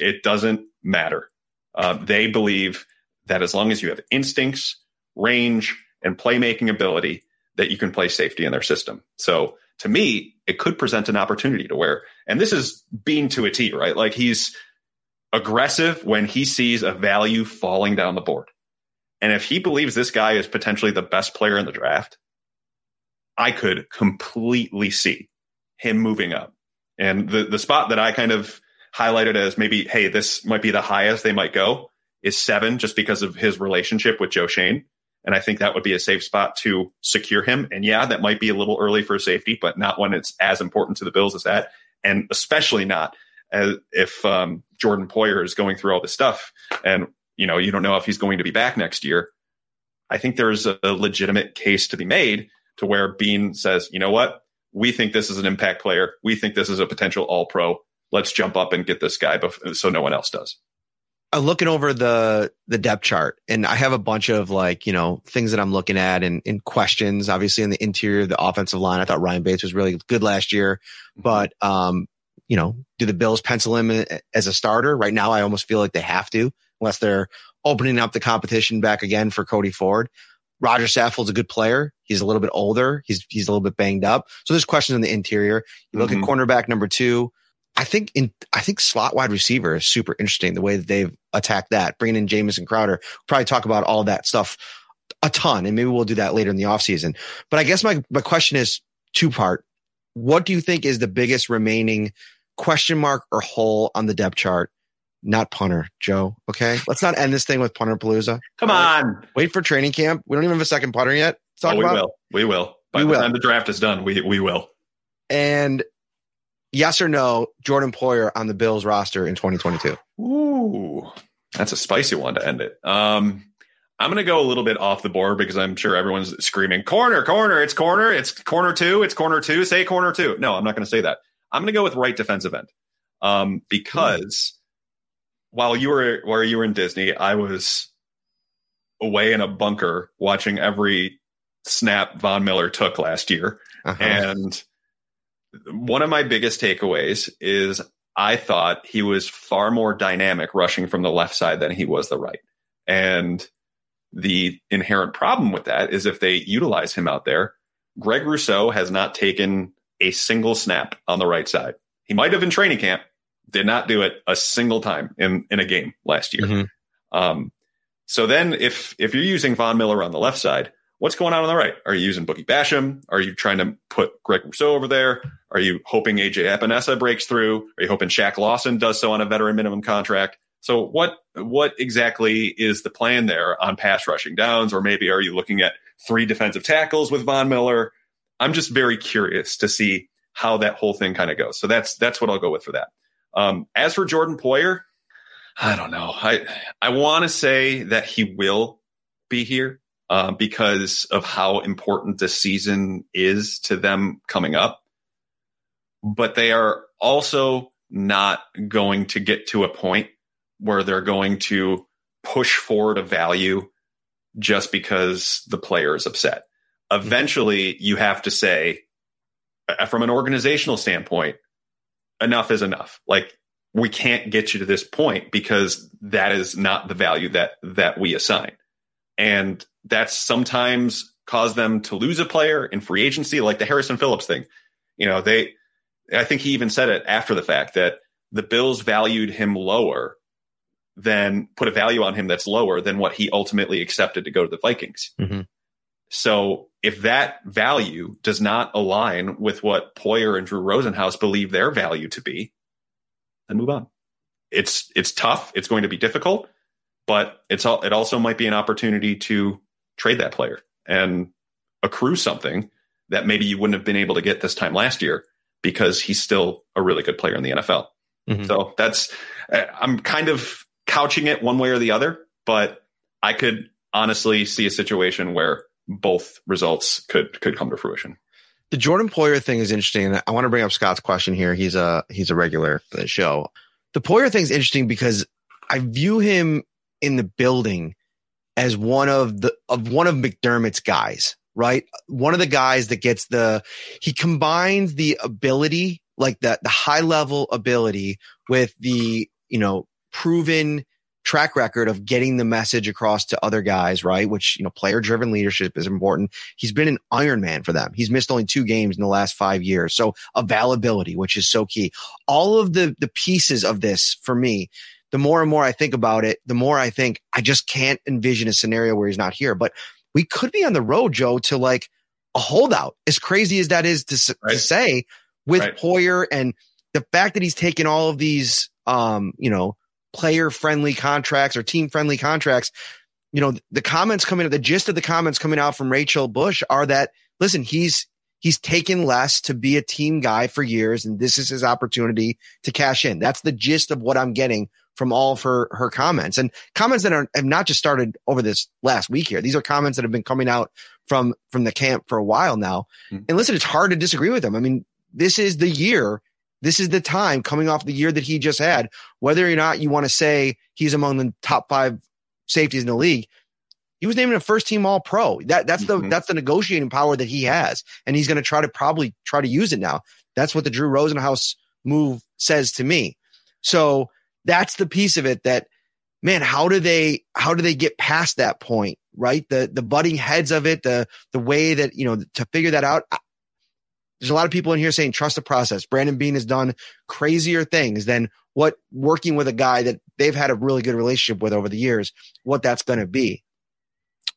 It doesn't matter. Uh, they believe that as long as you have instincts, range, and playmaking ability, that you can play safety in their system. So to me, it could present an opportunity to where, and this is Beane to a T, right? Like he's aggressive when he sees a value falling down the board. And if he believes this guy is potentially the best player in the draft, I could completely see him moving up. And the, the spot that I kind of highlighted as maybe, hey, this might be the highest they might go is seven, just because of his relationship with Joe Schoen. And I think that would be a safe spot to secure him. And yeah, that might be a little early for safety, but not when it's as important to the Bills as that. And especially not as if um, Jordan Poyer is going through all this stuff and, you know, you don't know if he's going to be back next year. I think there's a, a legitimate case to be made to where Beane says, you know what? We think this is an impact player. We think this is a potential all pro. Let's jump up and get this guy so no one else does. I'm looking over the the depth chart and I have a bunch of like, you know, things that I'm looking at and, and questions, obviously in the interior, the offensive line. I thought Ryan Bates was really good last year, but, um, you know, do the Bills pencil him as a starter? Right now, I almost feel like they have to, unless they're opening up the competition back again for Cody Ford. Rodger Saffold's a good player. He's a little bit older. He's, he's a little bit banged up. So there's questions in the interior. You look Mhm. at cornerback number two. I think in I think slot wide receiver is super interesting the way that they've attacked that. Bringing in Jamison Crowder, probably talk about all that stuff a ton, and maybe we'll do that later in the offseason. But I guess my my question is two part. what do you think is the biggest remaining question mark or hole on the depth chart? Not punter, Joe. Okay. Let's not end this thing with punter palooza. Come on. Wait for training camp. We don't even have a second punter yet. Let's talk Oh, we about will. We will. By We the will. time the draft is done, we we will. and yes or no, Jordan Poyer on the Bills roster in 2022. Ooh, that's a spicy one to end it. Um, I'm going to go a little bit off the board because I'm sure everyone's screaming corner, corner, it's corner, it's corner two, it's corner two, say corner two. No, I'm not going to say that. I'm going to go with right defensive end. Um, because while you were while you were in Disney, I was away in a bunker watching every snap Von Miller took last year. Uh-huh. And one of my biggest takeaways is I thought he was far more dynamic rushing from the left side than he was the right. And the inherent problem with that is if they utilize him out there, Greg Rousseau has not taken a single snap on the right side. He might have in training camp, did not do it a single time in, in a game last year. Mhm. Um, so then if if you're using Von Miller on the left side, what's going on on the right? Are you using Boogie Basham? Are you trying to put Greg Rousseau over there? Are you hoping AJ Epenesa breaks through? Are you hoping Shaq Lawson does so on a veteran minimum contract? So what what exactly is the plan there on pass rushing downs? Or maybe are you looking at three defensive tackles with Von Miller? I'm just very curious to see how that whole thing kind of goes. So that's that's what I'll go with for that. Um, as for Jordan Poyer, I don't know. I I want to say that he will be here uh, because of how important this season is to them coming up. But they are also not going to get to a point where they're going to push forward a value just because the player is upset. Eventually, you have to say, uh, from an organizational standpoint, enough is enough. Like we can't get you to this point because that is not the value that that we assign. And that's sometimes caused them to lose a player in free agency, like the Harrison Phillips thing. You know, they I think he even said it after the fact that the Bills valued him lower than put a value on him that's lower than what he ultimately accepted to go to the Vikings. Mhm. So if that value does not align with what Poyer and Drew Rosenhaus believe their value to be, then move on. It's it's tough. It's going to be difficult, but it's all, it also might be an opportunity to trade that player and accrue something that maybe you wouldn't have been able to get this time last year because he's still a really good player in the NFL. Mhm. So that's I'm kind of couching it one way or the other, but I could honestly see a situation where both results could could come to fruition. The Jordan Poyer thing is interesting. I want to bring up Scott's question here. He's a he's a regular for the show. The Poyer thing is interesting because I view him in the building as one of the of one of McDermott's guys, right? One of the guys that gets the he combines the ability, like the the high level ability with the, you know, proven track record of getting the message across to other guys, right? Which, you know, player driven leadership is important. He's been an Iron Man for them. He's missed only two games in the last five years. So availability, which is so key. All of the, the pieces of this for me, the more and more I think about it, the more I think I just can't envision a scenario where he's not here. But we could be on the road, Joe, to like a holdout, as crazy as that is to, Right. to say with Right. Poyer and the fact that he's taken all of these, um, you know, player friendly contracts or team friendly contracts. You know, the comments coming, the gist of the comments coming out from Rachel Bush are that, listen, he's, he's taken less to be a team guy for years and this is his opportunity to cash in. That's the gist of what I'm getting from all of her, her comments and comments that are, have not just started over this last week here. These are comments that have been coming out from, from the camp for a while now. Mhm. And listen, it's hard to disagree with them. I mean, this is the year. This is the time coming off the year that he just had, whether or not you want to say he's among the top five safeties in the league. He was named a first team all pro. That that's the Mhm. that's the negotiating power that he has. And he's going to try to probably try to use it now. That's what the Drew Rosenhaus move says to me. So that's the piece of it that man, how do they how do they get past that point? Right? The the butting heads of it, the the way that, you know, to figure that out. I- There's a lot of people in here saying trust the process. Brandon Beane has done crazier things than what working with a guy that they've had a really good relationship with over the years, what that's going to be.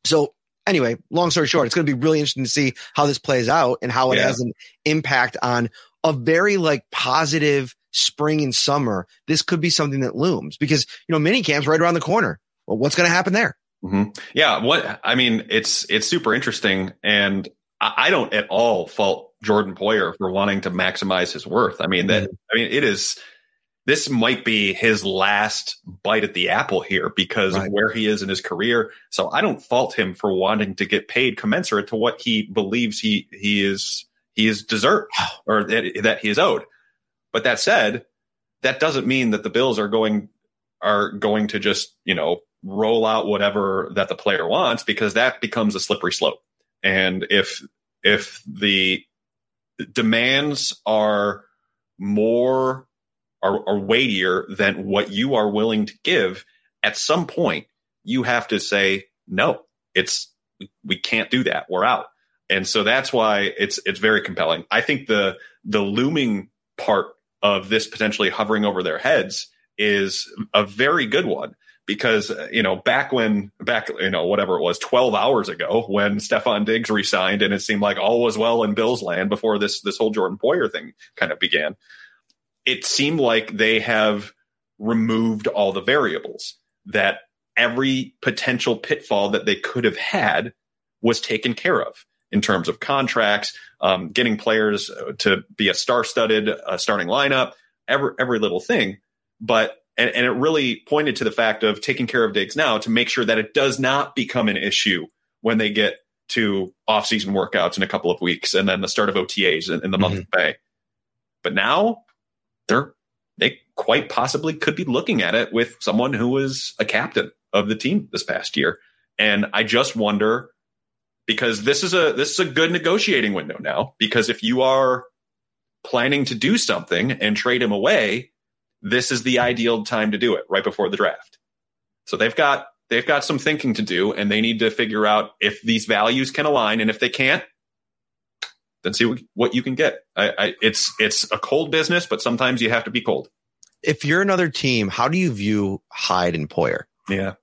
So anyway, long story short, it's going to be really interesting to see how this plays out and how it Yeah. has an impact on a very like positive spring and summer. This could be something that looms because, you know, mini camps right around the corner. Well, what's going to happen there? Mhm. Yeah, what I mean, it's it's super interesting, and I, I don't at all fault Jordan Poyer for wanting to maximize his worth. I mean that mm-hmm. I mean it is. This might be his last bite at the apple here because Right. of where he is in his career. So I don't fault him for wanting to get paid commensurate to what he believes he he is he is deserved or that, that he is owed. But that said, that doesn't mean that the Bills are going are going to just you know roll out whatever that the player wants because that becomes a slippery slope. And if if the demands are more are, are weightier than what you are willing to give, at some point you have to say no. It's we can't do that. We're out. And so that's why it's it's very compelling. I think the the looming part of this potentially hovering over their heads is a very good one because uh, you know back when back you know whatever it was 12 hours ago when Stefon Diggs resigned and it seemed like all was well in Bills land before this this whole Jordan Poyer thing kind of began it seemed like they have removed all the variables that every potential pitfall that they could have had was taken care of in terms of contracts, um, getting players uh, to be a star-studded uh, starting lineup, every every little thing. But and, and it really pointed to the fact of taking care of Diggs now to make sure that it does not become an issue when they get to off-season workouts in a couple of weeks and then the start of OTAs in, in the month mm-hmm. of May. But now they're they quite possibly could be looking at it with someone who was a captain of the team this past year. And I just wonder because this is a this is a good negotiating window now because if you are planning to do something and trade him away, this is the ideal time to do it right before the draft. So they've got they've got some thinking to do and they need to figure out if these values can align and if they can't then see what, what you can get. I, I, it's it's a cold business, but sometimes you have to be cold. If you're another team, how do you view Hyde and Poyer? Yeah,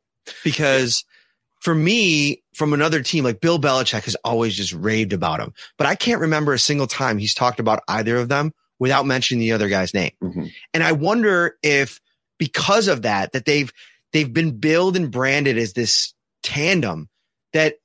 because for me, from another team, like Bill Belichick has always just raved about him, but I can't remember a single time he's talked about either of them without mentioning the other guy's name. Mm-hmm. And I wonder if because of that, that they've, they've been billed and branded as this tandem that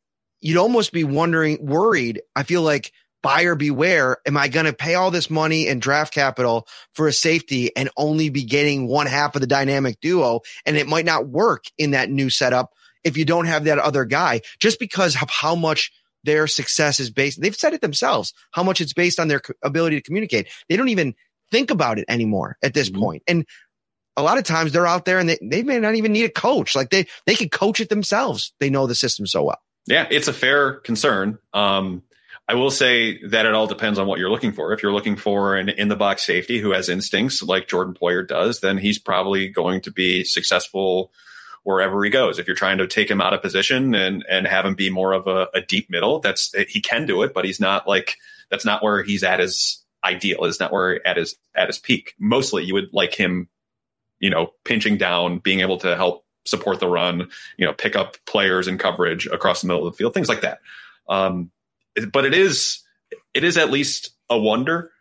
you'd almost be wondering, worried. I feel like buyer beware. Am I going to pay all this money and draft capital for a safety and only be getting one half of the dynamic duo? And it might not work in that new setup if you don't have that other guy just because of how much their success is based. They've said it themselves, how much it's based on their ability to communicate. They don't even think about it anymore at this point. And a lot of times they're out there and they, they may not even need a coach. Like they, they could coach it themselves. They know the system so well. Yeah, it's a fair concern. Um, I will say that it all depends on what you're looking for. If you're looking for an in the box safety who has instincts like Jordan Poyer does, then he's probably going to be successful wherever he goes. If you're trying to take him out of position and and have him be more of a, a deep middle, that's he can do it, but he's not like that's not where he's at his ideal. Is not where at his at his peak. Mostly, you would like him, you know, pinching down, being able to help support the run, you know, pick up players in coverage across the middle of the field, things like that. Um, but it is it is at least a wonder.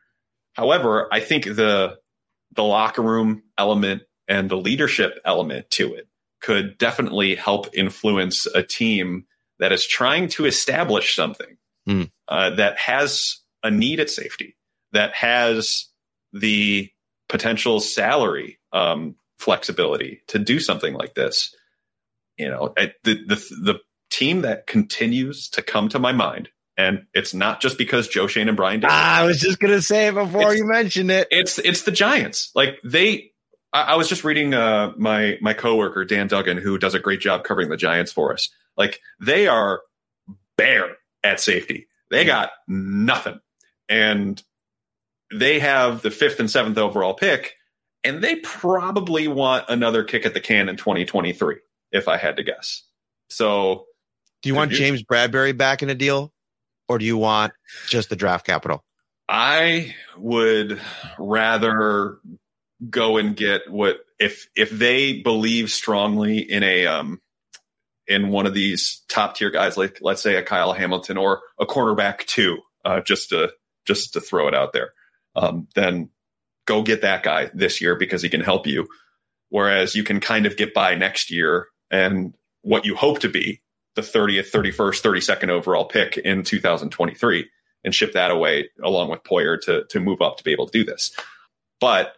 However, I think the the locker room element and the leadership element to it could definitely help influence a team that is trying to establish something Hmm. uh, that has a need at safety, that has the potential salary um, flexibility to do something like this. You know, I- the the the team that continues to come to my mind, and it's not just because Joe Schoen and Brian. Daboll. I was just going to say before you mentioned it. It's it's the Giants. Like they I, I was just reading uh my my coworker Dan Duggan, who does a great job covering the Giants for us. Like they are bare at safety. They got nothing. And they have the fifth and seventh overall pick, and they probably want another kick at the can in 2023, if I had to guess. So Do you want you- James Bradberry back in a deal or do you want just the draft capital? I would rather go and get what if if they believe strongly in a um in one of these top tier guys, like let's say a Kyle Hamilton or a cornerback too uh, just to just to throw it out there, um, then go get that guy this year because he can help you. Whereas you can kind of get by next year and what you hope to be the 30th, 31st, 32nd overall pick in 2023 and ship that away along with Poyer to to move up to be able to do this. But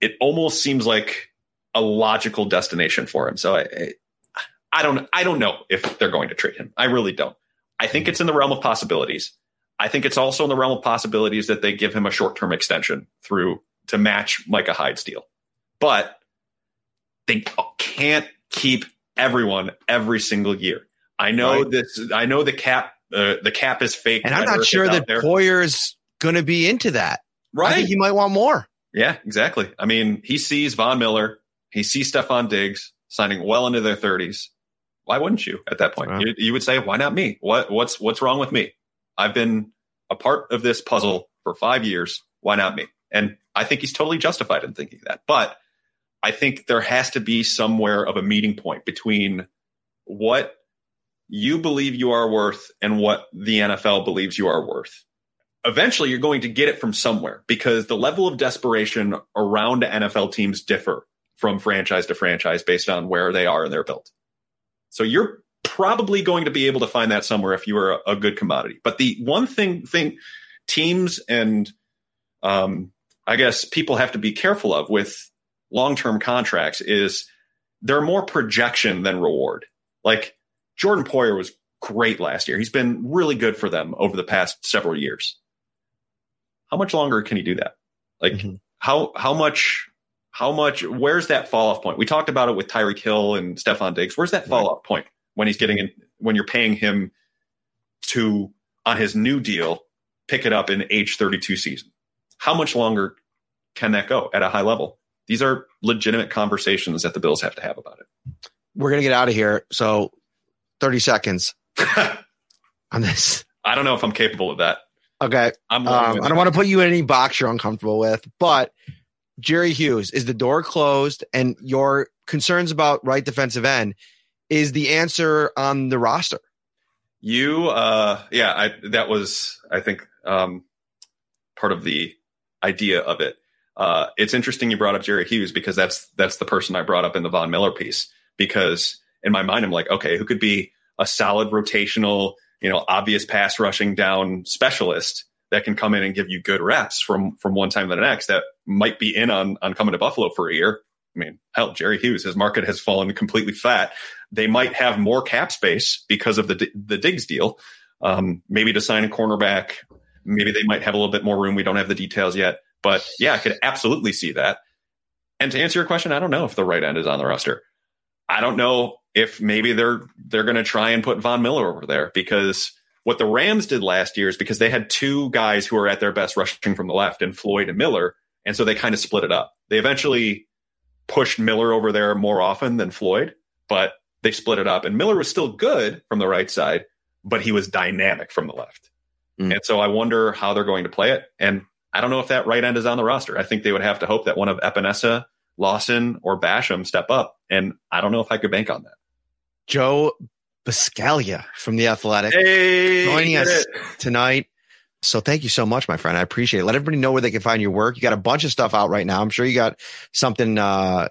it almost seems like a logical destination for him. So I, I don't I don't know if they're going to trade him. I really don't. I think it's in the realm of possibilities. I think it's also in the realm of possibilities that they give him a short term extension through to match Micah Hyde's deal. But they can't keep everyone every single year. I know Right. this. I know the cap. Uh, the cap is fake. And I'm not sure that there. Poyer's going to be into that. I Right. think he might want more. Yeah, exactly. I mean, he sees Von Miller, he sees Stefon Diggs signing well into their 30s. Why wouldn't you at that point? Wow. You, you would say, why not me? What what's what's wrong with me? I've been a part of this puzzle for 5 years. Why not me? And I think he's totally justified in thinking that. But I think there has to be somewhere of a meeting point between what you believe you are worth and what the NFL believes you are worth eventually you're going to get it from somewhere because the level of desperation around NFL teams differ from franchise to franchise based on where they are in their build. So you're probably going to be able to find that somewhere if you are a, good commodity. But the one thing thing teams and um, I guess people have to be careful of with long-term contracts is they're more projection than reward. Like Jordan Poyer was great last year. He's been really good for them over the past several years. How much longer can he do that? Like Mhm. how how much how much where's that fall off point? We talked about it with Tyreek Hill and Stefon Diggs. Where's that fall off point when he's getting in when you're paying him to on his new deal pick it up in age 32 season? How much longer can that go at a high level? These are legitimate conversations that the Bills have to have about it. We're going to get out of here. So 30 seconds on this. I don't know if I'm capable of that. Okay. I'm Um, I don't want to put you in any box you're uncomfortable with, but Jerry Hughes, is the door closed and your concerns about right defensive end is the answer on the roster? You, uh, yeah, I, that was, I think, um, part of the idea of it. Uh, it's interesting you brought up Jerry Hughes because that's, that's the person I brought up in the Von Miller piece because in my mind, I'm like, okay, who could be a solid rotational, you know, obvious pass rushing down specialist that can come in and give you good reps from, from one time to the next that might be in on, on coming to Buffalo for a year. I mean, hell, Jerry Hughes, his market has fallen completely flat. They might have more cap space because of the the Diggs deal. Um, maybe to sign a cornerback. Maybe they might have a little bit more room. We don't have the details yet, but yeah, I could absolutely see that. And to answer your question, I don't know if the right end is on the roster. I don't know if maybe they're they're going to try and put Von Miller over there because what the Rams did last year is because they had two guys who were at their best rushing from the left, and Floyd and Miller, and so they kind of split it up. They eventually pushed Miller over there more often than Floyd, but they split it up. And Miller was still good from the right side, but he was dynamic from the left. Mm. And so I wonder how they're going to play it. And I don't know if that right end is on the roster. I think they would have to hope that one of Epenesa, Lawson, or Basham step up. And I don't know if I could bank on that. Joe Buscaglia from The Athletic Hey, joining us it. tonight. So thank you so much, my friend. I appreciate it. Let everybody know where they can find your work. You got a bunch of stuff out right now. I'm sure you got something uh,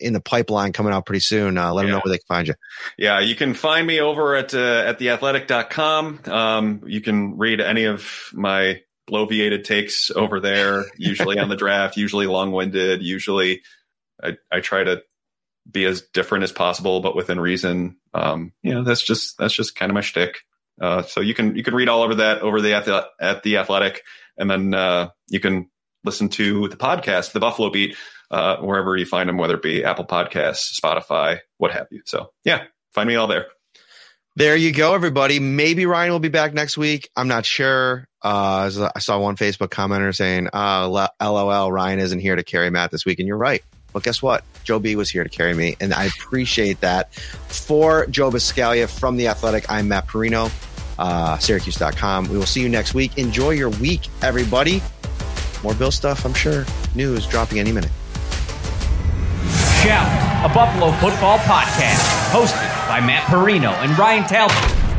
in the pipeline coming out pretty soon. Uh, let them know where they can find you. Yeah, you can find me over at uh, at theathletic.com. Um, you can read any of my bloviated takes over there, usually on the draft, usually long winded, usually I, I try to be as different as possible, but within reason. Um, you know, that's just that's just kind of my shtick. Uh, so you can you can read all over that over the at, the athletic, and then uh, you can listen to the podcast, the Buffalo Beat, uh, wherever you find them, whether it be Apple Podcasts, Spotify, what have you. So yeah, find me all there. There you go, everybody. Maybe Ryan will be back next week. I'm not sure. Uh, I saw one Facebook commenter saying, uh, LOL, Ryan isn't here to carry Matt this week. And you're right. But guess what? Joe B was here to carry me. And I appreciate that. For Joe Buscaglia from The Athletic, I'm Matt Parrino, uh, Syracuse.com. We will see you next week. Enjoy your week, everybody. More Bill stuff, I'm sure. News dropping any minute. Shout a Buffalo football podcast hosted by Matt Parrino and Ryan Talbot.